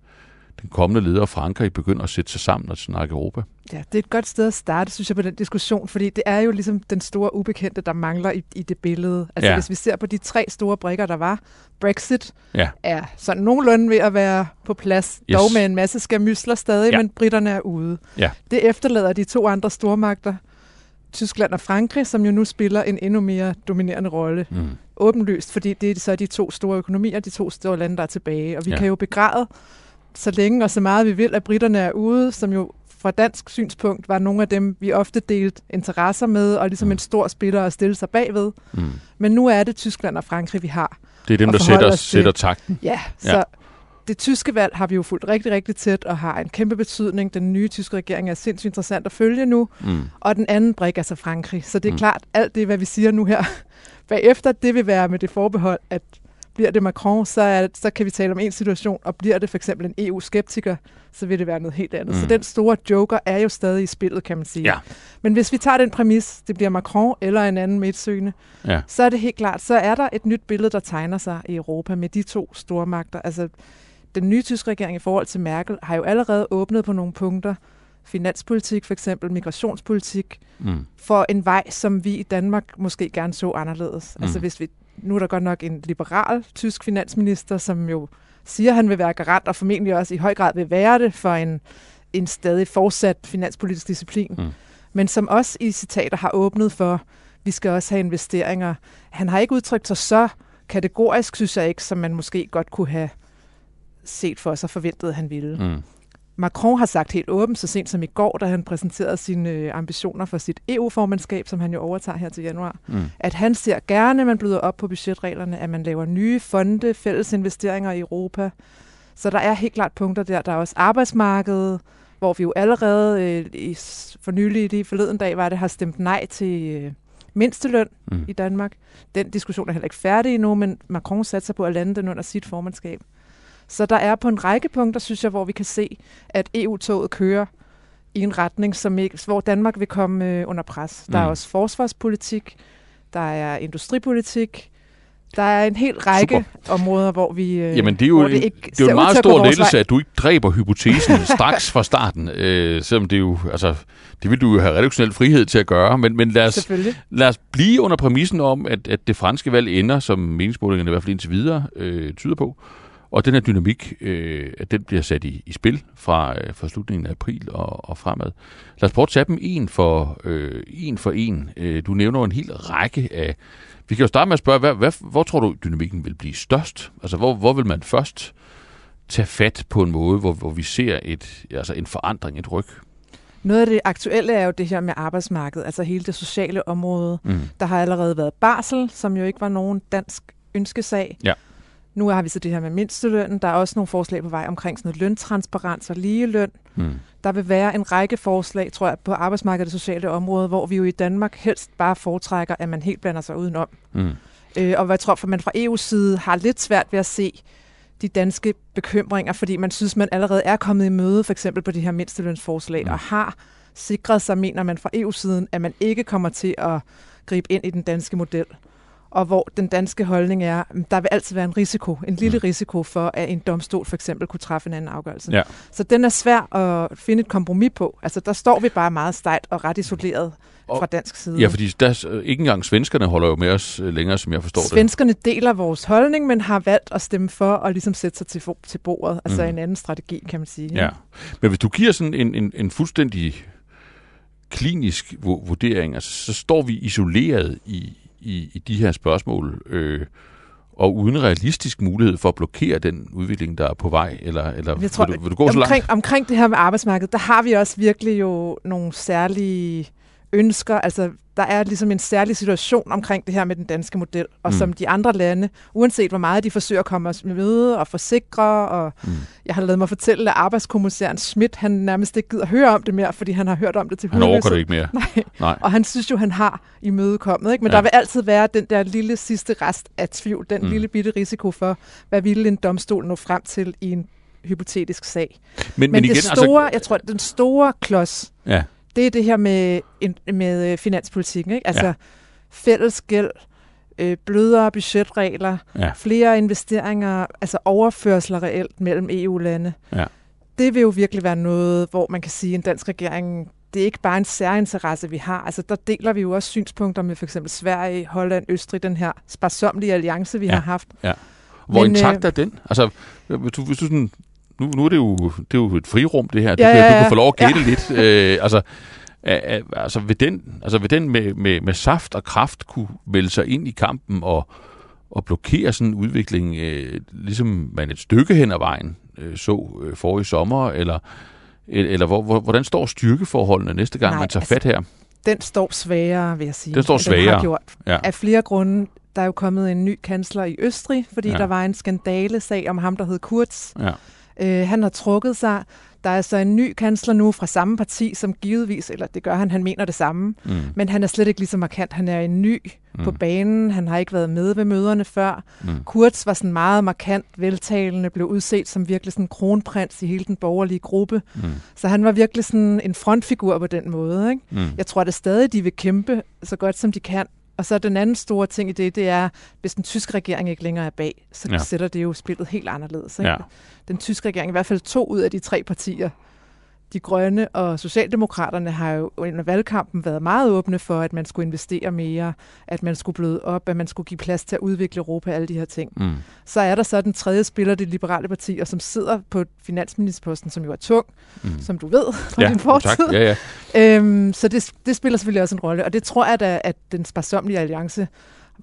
S2: den kommende leder af Frankrig begynder at sætte sig sammen og snakke Europa?
S5: Ja, det er et godt sted at starte, synes jeg, på den diskussion, fordi det er jo ligesom den store ubekendte, der mangler i, i det billede. Altså
S2: Ja.
S5: hvis vi ser på de tre store brikker, der var, Brexit
S2: Ja.
S5: er sådan nogenlunde ved at være på plads,
S2: Yes.
S5: dog med en masse skamysler stadig,
S2: Ja.
S5: men britterne er ude.
S2: Ja.
S5: Det efterlader de to andre stormagter, Tyskland og Frankrig, som jo nu spiller en endnu mere dominerende rolle.
S2: Mm.
S5: Åbenlyst, fordi det er så de to store økonomier, de to store lande, der er tilbage. Og vi
S2: ja.
S5: kan jo begræde så længe og så meget vi vil, at britterne er ude, som jo fra dansk synspunkt var nogle af dem, vi ofte delte interesser med, og ligesom
S2: Mm.
S5: en stor spiller at stille sig bagved.
S2: Mm.
S5: Men nu er det Tyskland og Frankrig, vi har.
S2: Det er dem, der sætter,
S5: os
S2: sætter takten.
S5: Ja, så ja. det tyske valg har vi jo fulgt rigtig, rigtig tæt, og har en kæmpe betydning. Den nye tyske regering er sindssygt interessant at følge nu.
S2: Mm.
S5: Og den anden brik er så Frankrig. Så det er
S2: mm.
S5: klart, alt det, hvad vi siger nu her [laughs] bagefter, det vil være med det forbehold, at bliver det Macron, så, er, så kan vi tale om en situation, og bliver det for eksempel en EU-skeptiker, så vil det være noget helt andet.
S2: Mm.
S5: Så den store joker er jo stadig i spillet, kan man sige.
S2: Ja.
S5: Men hvis vi tager den præmis, det bliver Macron eller en anden midtsøgende,
S2: Ja.
S5: så er det helt klart, så er der et nyt billede, der tegner sig i Europa med de to store magter. Altså, den nye tyske regering i forhold til Merkel har jo allerede åbnet på nogle punkter, finanspolitik for eksempel, migrationspolitik,
S2: Mm.
S5: for en vej, som vi i Danmark måske gerne så anderledes.
S2: Mm.
S5: Mm. Altså hvis vi, nu er der godt nok en liberal tysk finansminister, som jo siger, at han vil være garant, og formentlig også i høj grad vil være det for en, en stadig fortsat finanspolitisk disciplin.
S2: Mm.
S5: Men som også i citater har åbnet for, vi skal også have investeringer. Han har ikke udtrykt sig så kategorisk, synes jeg ikke, som man måske godt kunne have set for sig forventet, han ville.
S2: Mm.
S5: Macron har sagt helt åbent, så sent som i går, da han præsenterede sine øh, ambitioner for sit EU-formandskab, som han jo overtager her til januar,
S2: Mm.
S5: at han ser gerne, at man bløder op på budgetreglerne, at man laver nye fonde, fælles investeringer i Europa. Så der er helt klart punkter der. Der er også arbejdsmarkedet, hvor vi jo allerede øh, i, for nylig, lige forleden dag var det, har stemt nej til øh, mindsteløn
S2: Mm.
S5: i Danmark. Den diskussion er heller ikke færdig endnu, men Macron satser på at lande den under sit formandskab. Så der er på en række punkter, synes jeg, hvor vi kan se, at EU-toget kører i en retning, som ikke, hvor Danmark vil komme øh, under pres. Der er
S2: Mm.
S5: også forsvarspolitik, der er industripolitik, der er en hel række
S2: Super.
S5: områder, hvor vi øh,
S2: Jamen, det er jo,
S5: hvor
S2: en, det
S5: ikke
S2: det er jo en meget stor lettelse, at du ikke dræber hypotesen [laughs] straks fra starten, øh, selvom det jo, altså, det vil du jo have reduktionel frihed til at gøre, men, men lad, os, lad os blive under præmissen om, at, at det franske valg ender, som meningsmålingerne i hvert fald indtil videre øh, tyder på, og den her dynamik, øh, at den bliver sat i, i spil fra, øh, fra slutningen af april og, og fremad. Lad os prøve at tage dem en for, øh, en, for en. Øh, du nævner en hel række af... Vi kan jo starte med at spørge, hvad, hvad, hvor tror du, dynamikken vil blive størst? Altså, hvor, hvor vil man først tage fat på en måde, hvor, hvor vi ser et, altså en forandring, et ryg?
S5: Noget af det aktuelle er jo det her med arbejdsmarkedet, altså hele det sociale område.
S2: Mm.
S5: Der har allerede været barsel, som jo ikke var nogen dansk ønskesag.
S2: Ja.
S5: Nu har vi så det her med mindstelønnen. Der er også nogle forslag på vej omkring sådan noget løntransparens og ligeløn.
S2: Mm.
S5: Der vil være en række forslag, tror jeg, på arbejdsmarkedet og det sociale område, hvor vi jo i Danmark helst bare foretrækker, at man helt blander sig udenom.
S2: Mm.
S5: Øh, og hvad jeg tror, for man fra EU's side har lidt svært ved at se de danske bekymringer, fordi man synes, man allerede er kommet i møde, for eksempel på de her mindstelønsforslag,
S2: mm.
S5: og har sikret sig, mener man fra EU-siden, at man ikke kommer til at gribe ind i den danske model. Og hvor den danske holdning er, at der vil altid være en risiko, en lille
S2: Mm.
S5: mm. risiko for, at en domstol for eksempel kunne træffe en anden afgørelse.
S2: Ja.
S5: Så den er svær at finde et kompromis på. Altså der står vi bare meget stejlt og ret isoleret
S2: Og-
S5: fra dansk side.
S2: Ja, fordi der, øh, ikke engang svenskerne holder jo med os øh, længere, som jeg forstår det.
S5: Svenskerne deler vores holdning, men har valgt at stemme for at ligesom sætte sig til, til bordet. Altså
S2: Mhm.
S5: en anden strategi, kan man sige.
S2: Ja. Men hvis du giver sådan en, en, en fuldstændig klinisk vu- vurdering, altså, så står vi isoleret i, i, i de her spørgsmål, øh, og uden realistisk mulighed for at blokere den udvikling, der er på vej, eller, eller
S5: Jeg tror,
S2: vil, du, vil du gå så
S5: omkring,
S2: langt?
S5: omkring det her med arbejdsmarkedet, der har vi også virkelig jo nogle særlige ønsker, altså der er ligesom en særlig situation omkring det her med den danske model, og mm. som de andre lande, uanset hvor meget de forsøger at komme os med møde og forsikre, og mm. jeg har lavet mig fortælle, at arbejdskommissæren Schmidt, han nærmest ikke gider høre om det mere, fordi han har hørt om det til
S2: Han overgår det ikke mere.
S5: Nej. Nej. Og han synes jo, han har imødekommet, ikke? men ja. der vil altid være den der lille sidste rest af tvivl, den mm. lille bitte risiko for, hvad ville en domstol nå frem til i en hypotetisk sag. Men, men, men igen, det altså- store, altså... jeg tror, den store klods, ja det er det her med, med øh, finanspolitikken. Ikke? Altså ja. fælles gæld, øh, blødere budgetregler, ja. flere investeringer, altså overførsler reelt mellem EU-lande. Ja. Det vil jo virkelig være noget, hvor man kan sige, at en dansk regering det er ikke bare en særinteresse, vi har. Altså, der deler vi jo også synspunkter med for eksempel Sverige, Holland, Østrig, den her sparsomlige alliance, vi ja. har haft. Ja.
S2: Hvor Men, intakt øh, er den? Altså, hvis du, hvis du sådan nu, nu er det jo, det er jo et frirum, det her. Du, ja, ja, ja. du kan få lov at gætte ja. lidt. Øh, altså, altså, vil den, altså vil den med, med, med saft og kraft kunne vælge sig ind i kampen og, og blokere sådan en udvikling, øh, ligesom man et stykke hen ad vejen øh, så øh, forrige sommer, eller, eller hvor, hvordan står styrkeforholdene næste gang, Nej, man tager altså, fat her?
S5: Den står sværere, vil jeg sige.
S2: Den står sværere. Den har
S5: gjort. Ja. Af flere grunde. Der er jo kommet en ny kansler i Østrig, fordi ja. der var en skandale-sag om ham, der hed Kurz. Ja Øh, han har trukket sig. Der er så en ny kansler nu fra samme parti, som givetvis, eller det gør han, han mener det samme, mm. men han er slet ikke lige så markant. Han er en ny mm. på banen, han har ikke været med ved møderne før. Mm. Kurz var sådan meget markant veltalende, blev udset som virkelig sådan kronprins i hele den borgerlige gruppe. Mm. Så han var virkelig sådan en frontfigur på den måde. Ikke? Mm. Jeg tror det stadig, de vil kæmpe så godt som de kan og så den anden store ting i det, det er, hvis den tyske regering ikke længere er bag, så ja. sætter det jo spillet helt anderledes. Ikke? Ja. Den tyske regering, i hvert fald to ud af de tre partier, de grønne og socialdemokraterne har jo under valgkampen været meget åbne for, at man skulle investere mere, at man skulle bløde op, at man skulle give plads til at udvikle Europa, alle de her ting. Mm. Så er der så den tredje spiller, det liberale parti, og som sidder på finansministerposten, som jo er tung, mm. som du ved [laughs] fra ja, din fortid. Tak. Ja, ja. Øhm, så det, det spiller selvfølgelig også en rolle, og det tror jeg da, at den sparsomlige alliance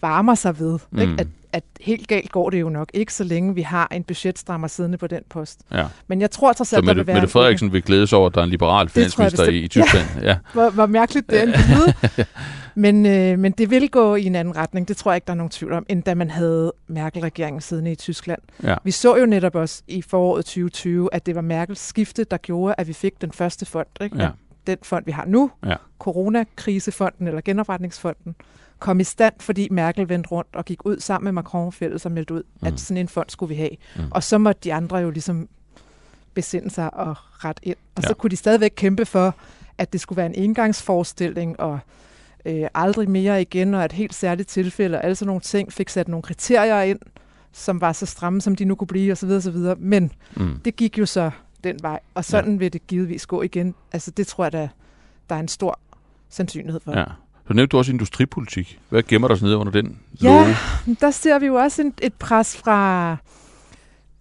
S5: varmer sig ved. Mm. Ikke? At, at helt galt går det jo nok ikke, så længe vi har en budgetstrammer siddende på den post. Ja. Men jeg tror trods alt, der vil
S2: være... Mette Frederiksen vil glædes over, at der er en liberal finansminister i, i Tyskland. Ja. ja. [laughs]
S5: Hvor, hvor mærkeligt det er en [laughs] men, øh, men det vil gå i en anden retning, det tror jeg ikke, der er nogen tvivl om, end da man havde Merkel-regeringen siddende i Tyskland. Ja. Vi så jo netop også i foråret 2020, at det var Merkels skifte, der gjorde, at vi fik den første fond. Ikke? Ja. Den fond, vi har nu, ja. Coronakrisefonden eller genopretningsfonden, kom i stand, fordi Merkel vendte rundt og gik ud sammen med Macron fælles og meldte ud, mm. at sådan en fond skulle vi have. Mm. Og så måtte de andre jo ligesom besinde sig og ret ind. Og ja. så kunne de stadigvæk kæmpe for, at det skulle være en engangsforestilling, og øh, aldrig mere igen, og et helt særligt tilfælde, og alle sådan nogle ting, fik sat nogle kriterier ind, som var så stramme, som de nu kunne blive, osv. osv. Men mm. det gik jo så den vej, og sådan ja. vil det givetvis gå igen. Altså det tror jeg, der, der er en stor sandsynlighed for.
S2: Ja. Så nævnte du også industripolitik. Hvad gemmer der sig nede under den
S5: Ja, love? der ser vi jo også en, et pres fra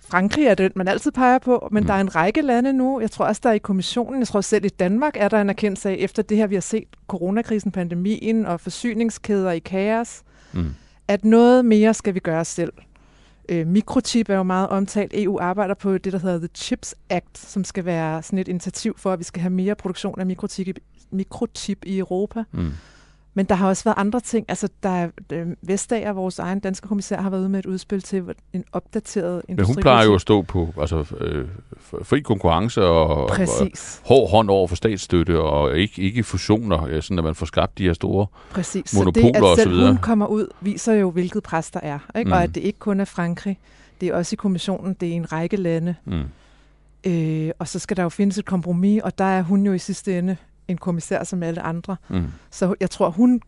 S5: Frankrig, er det, man altid peger på, men mm. der er en række lande nu. Jeg tror også, der er i kommissionen, jeg tror selv i Danmark er der en erkendelse af, efter det her, vi har set coronakrisen, pandemien og forsyningskæder i kaos, mm. at noget mere skal vi gøre selv. Øh, mikrochip er jo meget omtalt. EU arbejder på det, der hedder The Chips Act, som skal være sådan et initiativ for, at vi skal have mere produktion af mikrochip, mikrochip i Europa. Mm. Men der har også været andre ting. Altså, der er, øh, Vestager, vores egen danske kommissær, har været ude med et udspil til en opdateret industri.
S2: Men hun plejer jo at stå på altså, øh, fri konkurrence og, og hård hånd over for statsstøtte og ikke, ikke fusioner, sådan at man får skabt de her store Præcis. monopoler
S5: så det,
S2: at
S5: selv hun kommer ud, viser jo, hvilket pres der er. Ikke? Mm. Og at det ikke kun er Frankrig, det er også i kommissionen, det er en række lande. Mm. Øh, og så skal der jo findes et kompromis, og der er hun jo i sidste ende en kommissær som alle andre. Mm. Så jeg tror, hun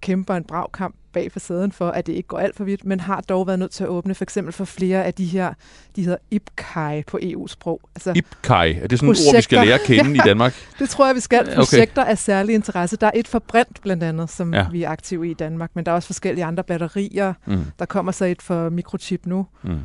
S5: kæmper en brav kamp bag facaden for, at det ikke går alt for vidt, men har dog været nødt til at åbne for eksempel for flere af de her, de hedder IPCAI på EU-sprog.
S2: Altså, IPCAI, er det sådan et ord, vi skal lære at kende [laughs] ja, i Danmark?
S5: det tror jeg, vi skal. Projekter okay. af særlig interesse. Der er et for brint blandt andet, som ja. vi er aktive i i Danmark, men der er også forskellige andre batterier. Mm. Der kommer så et for mikrochip nu. Mm.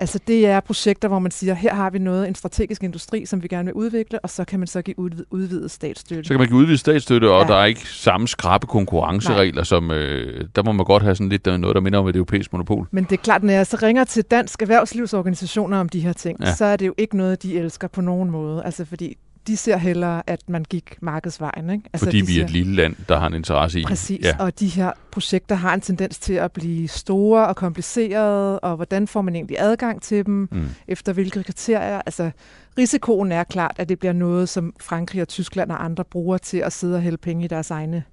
S5: Altså det er projekter, hvor man siger, her har vi noget, en strategisk industri, som vi gerne vil udvikle, og så kan man så give udvidet statsstøtte.
S2: Så kan man give udvidet statsstøtte, og ja. der er ikke samme skrabe konkurrenceregler, Nej. som øh, der må man godt have sådan lidt øh, noget, der minder om et europæisk monopol.
S5: Men det er klart, når jeg så ringer til dansk erhvervslivsorganisationer om de her ting, ja. så er det jo ikke noget, de elsker på nogen måde. Altså fordi de ser hellere, at man gik markedsvejen. Ikke?
S2: Altså, Fordi vi er et lille land, der har en interesse i
S5: Præcis, ja. og de her projekter har en tendens til at blive store og komplicerede, og hvordan får man egentlig adgang til dem, mm. efter hvilke kriterier. Altså, risikoen er klart, at det bliver noget, som Frankrig og Tyskland og andre bruger til at sidde og hælde penge i deres egne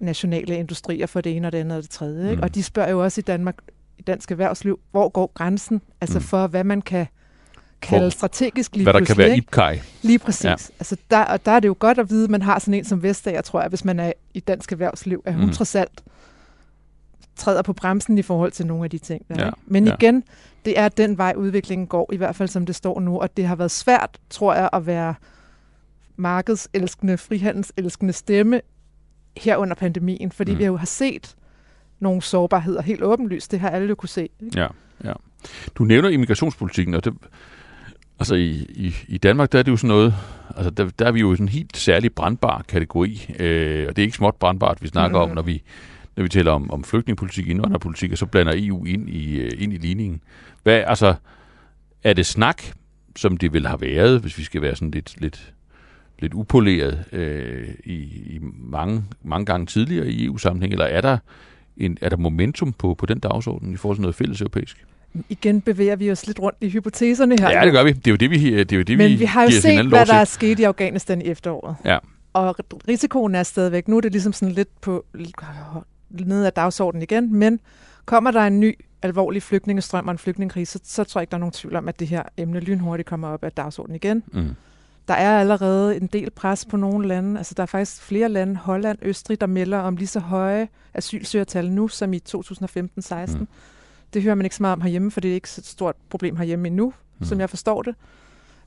S5: nationale industrier for det ene og det andet og det tredje. Ikke? Mm. Og de spørger jo også i Danmark, i dansk erhvervsliv, hvor går grænsen? Altså mm. for, hvad man kan kalde strategisk lige
S2: Hvad der kan være IPKAI.
S5: Lige præcis. Ja. Altså der, og der er det jo godt at vide, at man har sådan en som Vestager, tror jeg, hvis man er i dansk erhvervsliv, at hun mm. trods alt træder på bremsen i forhold til nogle af de ting. Der,
S2: ja.
S5: Men
S2: ja.
S5: igen, det er den vej, udviklingen går, i hvert fald som det står nu, og det har været svært, tror jeg, at være markedselskende, frihandelselskende stemme her under pandemien, fordi mm. vi jo har set nogle sårbarheder helt åbenlyst. Det har alle jo kunne se. Ikke?
S2: Ja, ja. Du nævner immigrationspolitikken, og det, altså i, i, i Danmark, der er det jo sådan noget, altså der, der er vi jo i en helt særlig brandbar kategori, øh, og det er ikke småt brandbart, vi snakker mm. om, når vi, når vi taler om, om flygtningepolitik, indvandrerpolitik, og så blander EU ind i, øh, ind i ligningen. Hvad, altså, er det snak, som det vil have været, hvis vi skal være sådan lidt, lidt, lidt upoleret øh, i, i mange, mange gange tidligere i EU-sammenhæng, eller er der, en, er der momentum på, på den dagsorden i forhold til noget fælles europæisk?
S5: Igen bevæger vi os lidt rundt i hypoteserne her.
S2: Ja, det gør vi. Det er jo det, vi, det er jo det,
S5: Men
S2: vi,
S5: vi har jo set, hvad der er sket i Afghanistan i efteråret.
S2: Ja.
S5: Og risikoen er stadigvæk. Nu er det ligesom sådan lidt på nede af dagsordenen igen, men kommer der en ny alvorlig flygtningestrøm og en flygtningekrise, så, så tror jeg ikke, der er nogen tvivl om, at det her emne lynhurtigt kommer op af dagsordenen igen. Mm. Der er allerede en del pres på nogle lande. Altså, der er faktisk flere lande, Holland, Østrig, der melder om lige så høje asylsøgertal nu, som i 2015-16. Mm. Det hører man ikke så meget om herhjemme, for det er ikke så et stort problem herhjemme endnu, mm. som jeg forstår det.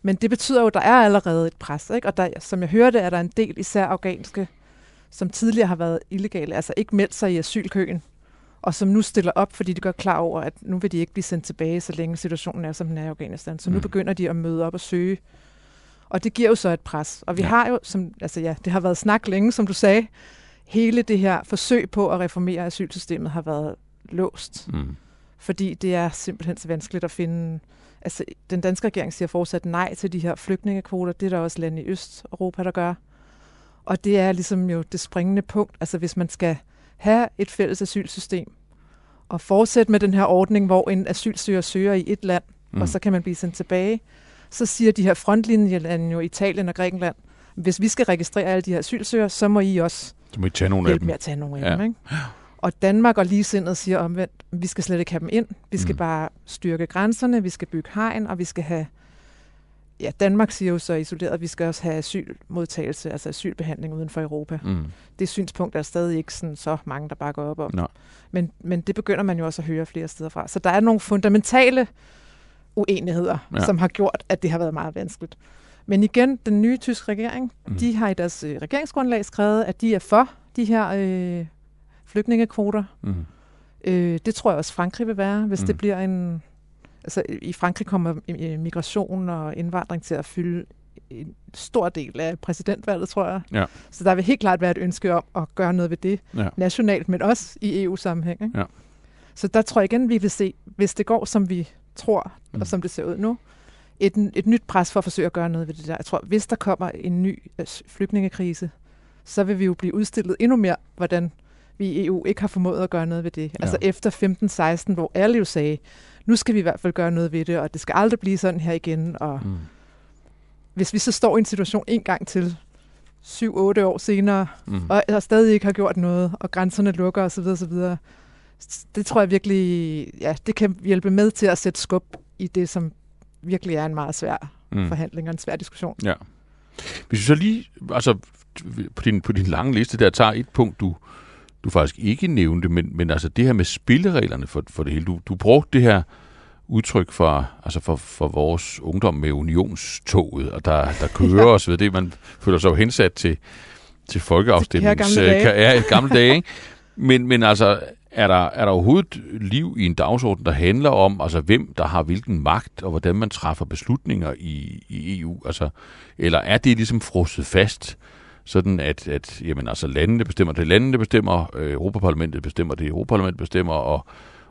S5: Men det betyder jo, at der er allerede et pres. Ikke? Og der, som jeg hørte, er der en del, især afghanske, som tidligere har været illegale, altså ikke meldt sig i asylkøen, og som nu stiller op, fordi de gør klar over, at nu vil de ikke blive sendt tilbage, så længe situationen er, som den er i Afghanistan. Så nu mm. begynder de at møde op og søge. Og det giver jo så et pres. Og vi ja. har jo, som, altså ja, det har været snak længe, som du sagde, hele det her forsøg på at reformere asylsystemet har været låst. Mm fordi det er simpelthen så vanskeligt at finde... Altså, den danske regering siger fortsat nej til de her flygtningekvoter. Det er der også lande i Østeuropa, der gør. Og det er ligesom jo det springende punkt. Altså, hvis man skal have et fælles asylsystem, og fortsætte med den her ordning, hvor en asylsøger søger i et land, mm. og så kan man blive sendt tilbage, så siger de her frontlinjelande jo Italien og Grækenland, hvis vi skal registrere alle de her asylsøgere, så må I også
S2: så må I tage nogle af dem.
S5: med at tage nogle af ja. dem. Ikke? Og Danmark og ligesindet siger omvendt, vi skal slet ikke have dem ind. Vi skal mm. bare styrke grænserne, vi skal bygge hegn, og vi skal have... Ja, Danmark siger jo så isoleret, vi skal også have asylmodtagelse, altså asylbehandling uden for Europa. Mm. Det synspunkt er stadig ikke sådan, så mange, der bakker op om.
S2: No.
S5: Men, men det begynder man jo også at høre flere steder fra. Så der er nogle fundamentale uenigheder, ja. som har gjort, at det har været meget vanskeligt. Men igen, den nye tyske regering, mm. de har i deres øh, regeringsgrundlag skrevet, at de er for de her øh, flygtningekvoter. Mm. Øh, det tror jeg også Frankrig vil være, hvis mm. det bliver en... Altså i Frankrig kommer migration og indvandring til at fylde en stor del af præsidentvalget, tror jeg.
S2: Ja.
S5: Så der vil helt klart være et ønske om at gøre noget ved det ja. nationalt, men også i EU-sammenhæng. Ikke?
S2: Ja.
S5: Så der tror jeg igen, vi vil se, hvis det går, som vi tror, mm. og som det ser ud nu, et, et nyt pres for at forsøge at gøre noget ved det der. Jeg tror, hvis der kommer en ny øh, flygtningekrise, så vil vi jo blive udstillet endnu mere, hvordan vi i EU ikke har formået at gøre noget ved det. Ja. Altså efter 15-16, hvor alle jo sagde, nu skal vi i hvert fald gøre noget ved det, og det skal aldrig blive sådan her igen. Og mm. hvis vi så står i en situation en gang til, 7-8 år senere, mm. og, og stadig ikke har gjort noget, og grænserne lukker osv., osv., det tror jeg virkelig, ja, det kan hjælpe med til at sætte skub i det, som virkelig er en meget svær mm. forhandling og en svær diskussion.
S2: Ja. Hvis vi så lige, altså på din, på din lange liste der, tager et punkt, du, du faktisk ikke nævnte, men, men altså det her med spillereglerne for, for det hele. Du, du brugte det her udtryk for, altså for, for vores ungdom med unionstoget, og der, der kører ja. os ved det. Man føler sig jo hensat til, til folkeafstemnings...
S5: Gamle dage.
S2: Ja, gamle dage. Ikke? [laughs] Men, men altså, er der, er der overhovedet liv i en dagsorden, der handler om, altså hvem der har hvilken magt, og hvordan man træffer beslutninger i, i EU? Altså, eller er det ligesom frosset fast sådan at, at jamen, altså, landene bestemmer det, landene bestemmer, øh, Europaparlamentet bestemmer det, Europaparlamentet bestemmer, og,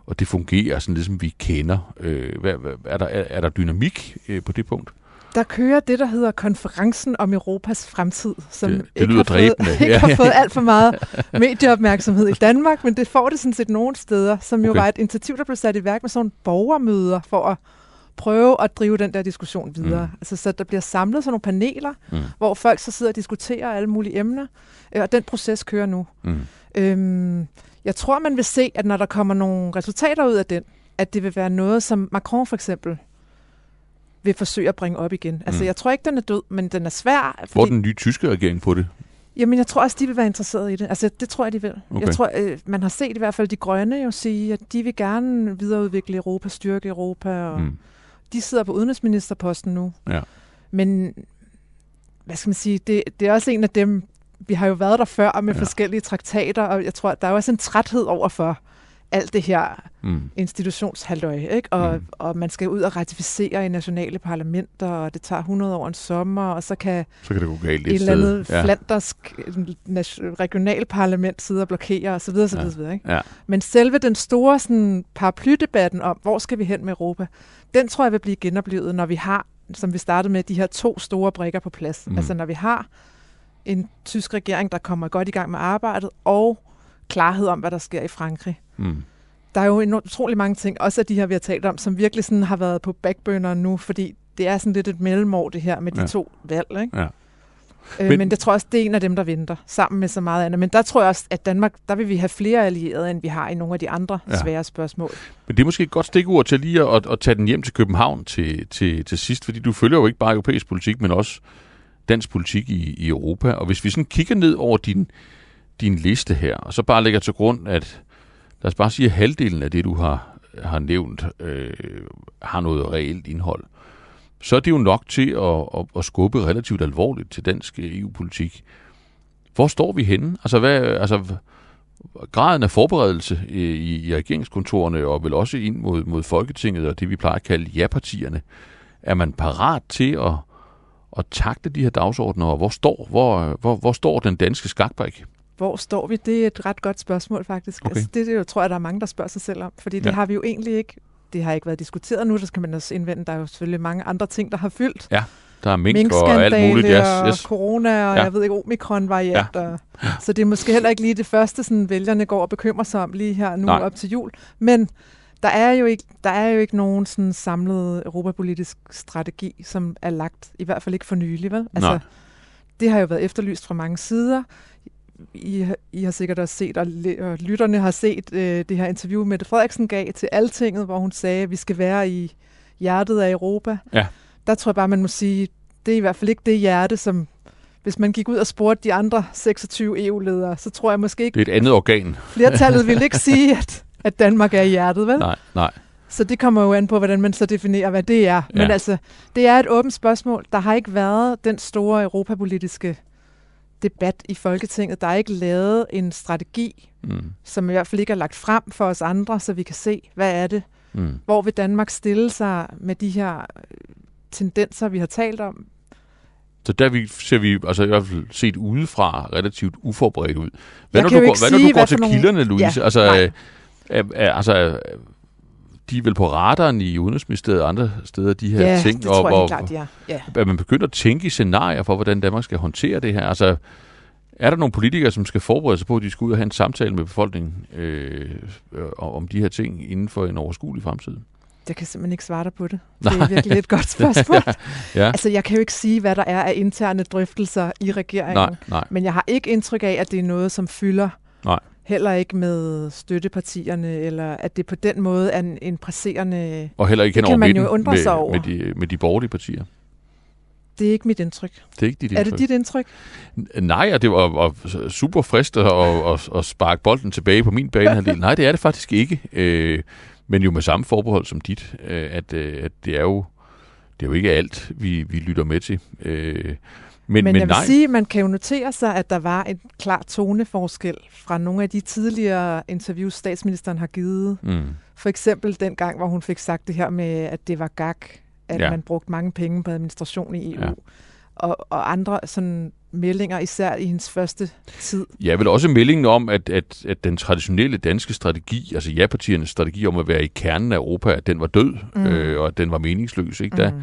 S2: og det fungerer sådan ligesom vi kender. Øh, hvad, hvad, er, der, er, er der dynamik øh, på det punkt?
S5: Der kører det, der hedder konferencen om Europas fremtid, som
S2: Det- det
S5: ikke,
S2: lyder
S5: har fået, [laughs] ikke har fået alt for meget [laughs] medieopmærksomhed i Danmark, men det får det sådan set nogle steder, som jo
S2: Okay.
S5: var et initiativ, der blev sat i værk med sådan nogle borgermøder for at prøve at drive den der diskussion videre.
S2: Mm.
S5: Altså, så der bliver samlet sådan nogle paneler,
S2: Mm.
S5: hvor folk så sidder og diskuterer alle mulige emner, øh, og den proces kører nu.
S2: Mm.
S5: Øhm, jeg tror, man vil se, at når der kommer nogle resultater ud af den, at det vil være noget, som Macron for eksempel vil forsøge at bringe op igen. Altså,
S2: Mm.
S5: jeg tror ikke, den er død, men den er svær. Fordi,
S2: Hvor den nye tyske regering på det?
S5: Jamen, jeg tror også, de vil være interesseret i det. Altså, det tror jeg, de vil.
S2: Okay.
S5: Jeg tror, øh, man har set i hvert fald de grønne jo sige, at de vil gerne videreudvikle Europa, styrke Europa, og mm. De sidder på udenrigsministerposten nu.
S2: Ja.
S5: Men, hvad skal man sige, det, det er også en af dem, vi har jo været der før med
S2: Ja.
S5: forskellige traktater, og jeg tror, der er også en træthed over for alt det her
S2: Mm.
S5: institutionshalløj, ikke? Og,
S2: Mm.
S5: og man skal ud og ratificere i nationale parlamenter, og det tager 100 år en sommer, og så kan
S2: Så kan det gå galt
S5: et
S2: et
S5: eller andet ja. flandersk regionalparlament sidde og blokere, og så videre, så
S2: Ja.
S5: videre, ikke?
S2: Ja.
S5: Men selve den store sådan, paraplydebatten om, hvor skal vi hen med Europa, den tror jeg vil blive genoplevet, når vi har, som vi startede med, de her to store brikker på plads.
S2: Mm.
S5: Altså når vi har en tysk regering, der kommer godt i gang med arbejdet, og klarhed om, hvad der sker i Frankrig.
S2: Mm.
S5: Der er jo enormt, utrolig mange ting, også af de her, vi har talt om, som virkelig sådan har været på backburner nu, fordi det er sådan lidt et mellemår, det her med de
S2: Ja.
S5: to valg. Ikke?
S2: Ja.
S5: Øh,
S2: Men-
S5: men, det tror jeg også, det er en af dem, der venter, sammen med så meget andet. Men der tror jeg også, at Danmark, der vil vi have flere allierede, end vi har i nogle af de andre
S2: Ja.
S5: svære spørgsmål.
S2: Men det er måske et godt stikord til lige at, at tage den hjem til København til, til, til sidst, fordi du følger jo ikke bare europæisk politik, men også dansk politik i, i Europa. Og hvis vi sådan kigger ned over din, din liste her, og så bare lægger til grund, at lad os bare sige, at halvdelen af det, du har, har nævnt, øh, har noget reelt indhold, så er det jo nok til at, at, at skubbe relativt alvorligt til dansk øh, EU-politik. Hvor står vi henne? Altså, hvad, altså graden af forberedelse i, i, i regeringskontorerne og vel også ind mod, mod Folketinget og det, vi plejer at kalde ja-partierne, er man parat til at, at takte de her dagsordner, og hvor står, hvor, hvor, hvor står den danske skakbrik?
S5: Hvor står vi? Det er et ret godt spørgsmål, faktisk.
S2: Okay.
S5: Altså, det, det tror jeg, der er mange, der spørger sig selv om. Fordi det
S2: Ja.
S5: ja. har vi jo egentlig ikke det har ikke været diskuteret nu, så skal man også indvende, der er jo selvfølgelig mange andre ting, der har fyldt.
S2: Der er mink og alt muligt. Yes,
S5: og
S2: yes.
S5: corona, og
S2: Ja.
S5: ja. jeg ved ikke, omikron-variant. Ja. Og, så det er måske heller ikke lige det første, sådan, vælgerne går og bekymrer sig om lige her nu.
S2: Nej.
S5: op til jul. Men der er jo ikke, der er jo ikke nogen sådan samlet europapolitisk strategi, som er lagt, i hvert fald ikke for nylig. Vel? Altså,
S2: Nej.
S5: det har jo været efterlyst fra mange sider. I, har- I har sikkert også set, og, lytterne har set øh, det her interview, Mette Frederiksen gav til Altinget, hvor hun sagde, at vi skal være i hjertet af Europa.
S2: Ja.
S5: Der tror jeg bare, man må sige, det er i hvert fald ikke det hjerte, som hvis man gik ud og spurgte de andre 26 EU-ledere, så tror jeg måske ikke,
S2: Det er et andet organ.
S5: flertallet ville ikke [laughs] sige, at, at Danmark er i hjertet, vel?
S2: Nej, nej.
S5: Så det kommer jo an på, hvordan man så definerer, hvad det er. Men
S2: Ja.
S5: altså, det er et åbent spørgsmål. Der har ikke været den store europapolitiske debat i Folketinget. Der er ikke lavet en strategi,
S2: Mm.
S5: som i hvert fald ikke er lagt frem for os andre, så vi kan se, hvad er det?
S2: Mm.
S5: Hvor vil Danmark stille sig med de her øh, tendenser, vi har talt om?
S2: Så der vi, ser vi, altså i hvert fald set udefra, relativt uforberedt ud. Hvad
S5: Jeg
S2: når du går, hvad når du går til
S5: nogle-
S2: kilderne, Louise?
S5: Ja,
S2: altså, øh, er, altså, er, de er vel på radaren i Udenrigsministeriet og andre steder, de her
S5: ja,
S2: ting,
S5: det tror jeg
S2: og,
S5: helt klart, ja. ja.
S2: er man begyndt at tænke i scenarier for, hvordan Danmark skal håndtere det her? Altså, er der nogle politikere, som skal forberede sig på, at de skal ud og have en samtale med befolkningen øh, øh, om de her ting inden for en overskuelig fremtid?
S5: Jeg kan simpelthen ikke svare dig på det. Det er virkelig et godt [laughs] spørgsmål.
S2: Ja.
S5: Altså, jeg kan jo ikke sige, hvad der er af interne drøftelser i regeringen.
S2: Nej, nej.
S5: Men jeg har ikke indtryk af, at det er noget, som fylder.
S2: Nej.
S5: Heller ikke med støttepartierne, eller at det på den måde er en, en presserende...
S2: Og heller ikke hen over
S5: jo
S2: midten
S5: undre
S2: med,
S5: over.
S2: med, de, med de borgerlige partier.
S5: Det er ikke mit indtryk.
S2: Det er ikke dit
S5: Er det
S2: indtryk.
S5: dit indtryk?
S2: Nej, og det var og super frist at, at, at, at sparke bolden tilbage på min banehalvdel. Nej, det er det faktisk ikke. Øh, men jo med samme forbehold som dit, øh, at, øh, at det er jo det er jo ikke alt, vi, vi lytter med til. Øh, men,
S5: Men,
S2: men,
S5: jeg vil
S2: nej,
S5: sige, man kan jo notere sig, at der var en klar toneforskel fra nogle af de tidligere interviews, statsministeren har givet.
S2: mm,
S5: For eksempel den gang, hvor hun fik sagt det her med, at det var gag, at
S2: Ja.
S5: man brugte mange penge på administration i EU.
S2: Ja.
S5: Og, og andre sådan meldinger, især i hendes første tid.
S2: ja, vel også meldingen om, at, at, at den traditionelle danske strategi, altså ja-partiernes strategi om at være i kernen af Europa, at den var død, mm.
S5: Mm.
S2: øh, og at den var meningsløs. Ikke? Der,
S5: Mm.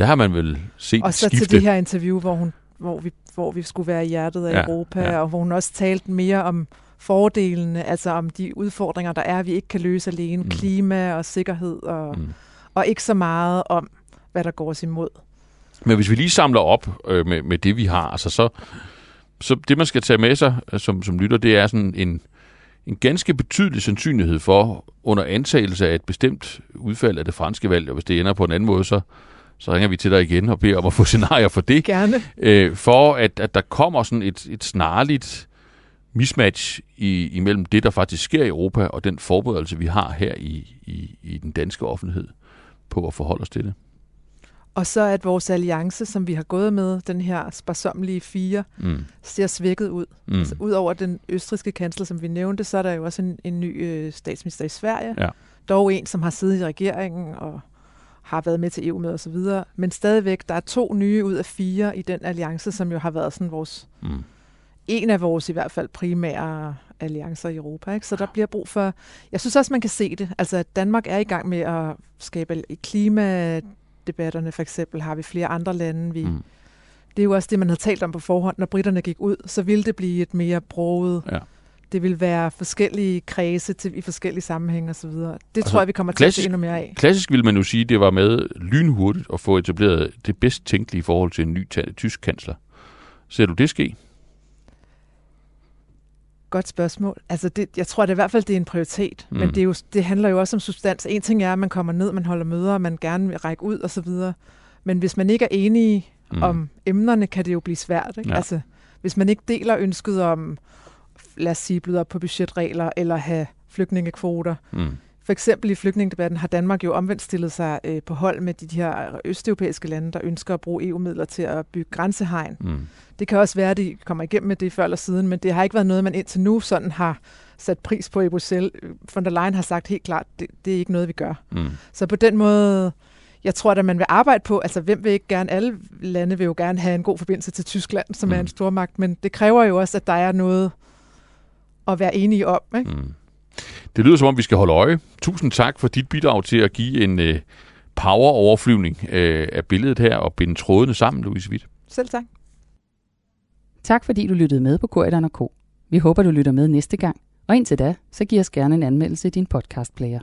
S2: Der har man vel set
S5: Og så
S2: skifte.
S5: til det her interview, hvor, hun, hvor, vi, hvor vi skulle være i hjertet af
S2: Ja,
S5: Europa,
S2: ja.
S5: og hvor hun også talte mere om fordelene, altså om de udfordringer, der er, vi ikke kan løse alene,
S2: Mm.
S5: klima og sikkerhed, og,
S2: Mm.
S5: mm. og ikke så meget om, hvad der går os imod.
S2: Men hvis vi lige samler op øh, med, med det, vi har, altså så, så det, man skal tage med sig øh, som, som lytter, det er sådan en, en ganske betydelig sandsynlighed for, under antagelse af et bestemt udfald af det franske valg, og hvis det ender på en anden måde, så, så ringer vi til dig igen og beder om at få scenarier for det,
S5: Gerne.
S2: øh, for at, at der kommer sådan et, et snarligt mismatch i, imellem det, der faktisk sker i Europa, og den forberedelse, vi har her i, i, i den danske offentlighed på at forholde os til det.
S5: Og så at vores alliance, som vi har gået med, den her sparsomlige fire,
S2: Mm.
S5: ser svækket ud.
S2: Mm.
S5: Altså, Udover den østriske kansler, som vi nævnte, så er der jo også en, en ny øh, statsminister i Sverige.
S2: Ja.
S5: Dog en, som har siddet i regeringen og har været med til EU med osv. Men stadigvæk, der er to nye ud af fire i den alliance, som jo har været sådan vores,
S2: Mm.
S5: en af vores i hvert fald primære alliancer i Europa. Ikke? Så der bliver brug for... Jeg synes også, man kan se det. Altså, at Danmark er i gang med at skabe i klimadebatterne, for eksempel, har vi flere andre lande. Vi,
S2: Mm.
S5: det er jo også det, man havde talt om på forhånd. Når britterne gik ud, så ville det blive et mere broget.
S2: Ja.
S5: Det vil være forskellige kredse til, i forskellige sammenhænge osv. Det
S2: Altså,
S5: tror jeg, vi kommer til at
S2: klassisk-
S5: se endnu mere af.
S2: Klassisk ville man jo sige, det var med lynhurtigt at få etableret det bedst tænkelige forhold til en ny tysk kansler. Ser du det ske?
S5: Godt spørgsmål. Altså det, jeg tror det i hvert fald, det er en prioritet.
S2: Mm.
S5: Men det, er jo, det handler jo også om substans. En ting er, at man kommer ned, man holder møder, man gerne vil række ud osv. Men hvis man ikke er enige
S2: Mm.
S5: om emnerne, kan det jo blive svært. Ikke? Ja. Altså, hvis man ikke deler ønsket om, lad os sige, bløde op på budgetregler, eller have flygtningekvoter.
S2: Mm.
S5: For eksempel i flygtningedebatten har Danmark jo omvendt stillet sig øh, på hold med de her østeuropæiske lande, der ønsker at bruge EU-midler til at bygge grænsehegn.
S2: Mm.
S5: Det kan også være, at de kommer igennem med det før eller siden, men det har ikke været noget, man indtil nu sådan har sat pris på i Bruxelles. Von der Leyen har sagt helt klart, det, det er ikke noget, vi gør.
S2: Mm.
S5: Så på den måde, jeg tror, at man vil arbejde på, altså hvem vil ikke gerne, alle lande vil jo gerne have en god forbindelse til Tyskland, som mm. er
S2: Mm.
S5: en stormagt, men det kræver jo også, at der er noget at være enige om. Ikke?
S2: Mm. Det lyder som om, vi skal holde øje. Tusind tak for dit bidrag til at give en øh, power-overflyvning øh, af billedet her og binde trådene sammen, Louise Witt.
S5: Selv tak.
S1: Tak fordi du lyttede med på Korridoren K. Vi håber, du lytter med næste gang. Og indtil da, så giv os gerne en anmeldelse i din podcastplayer.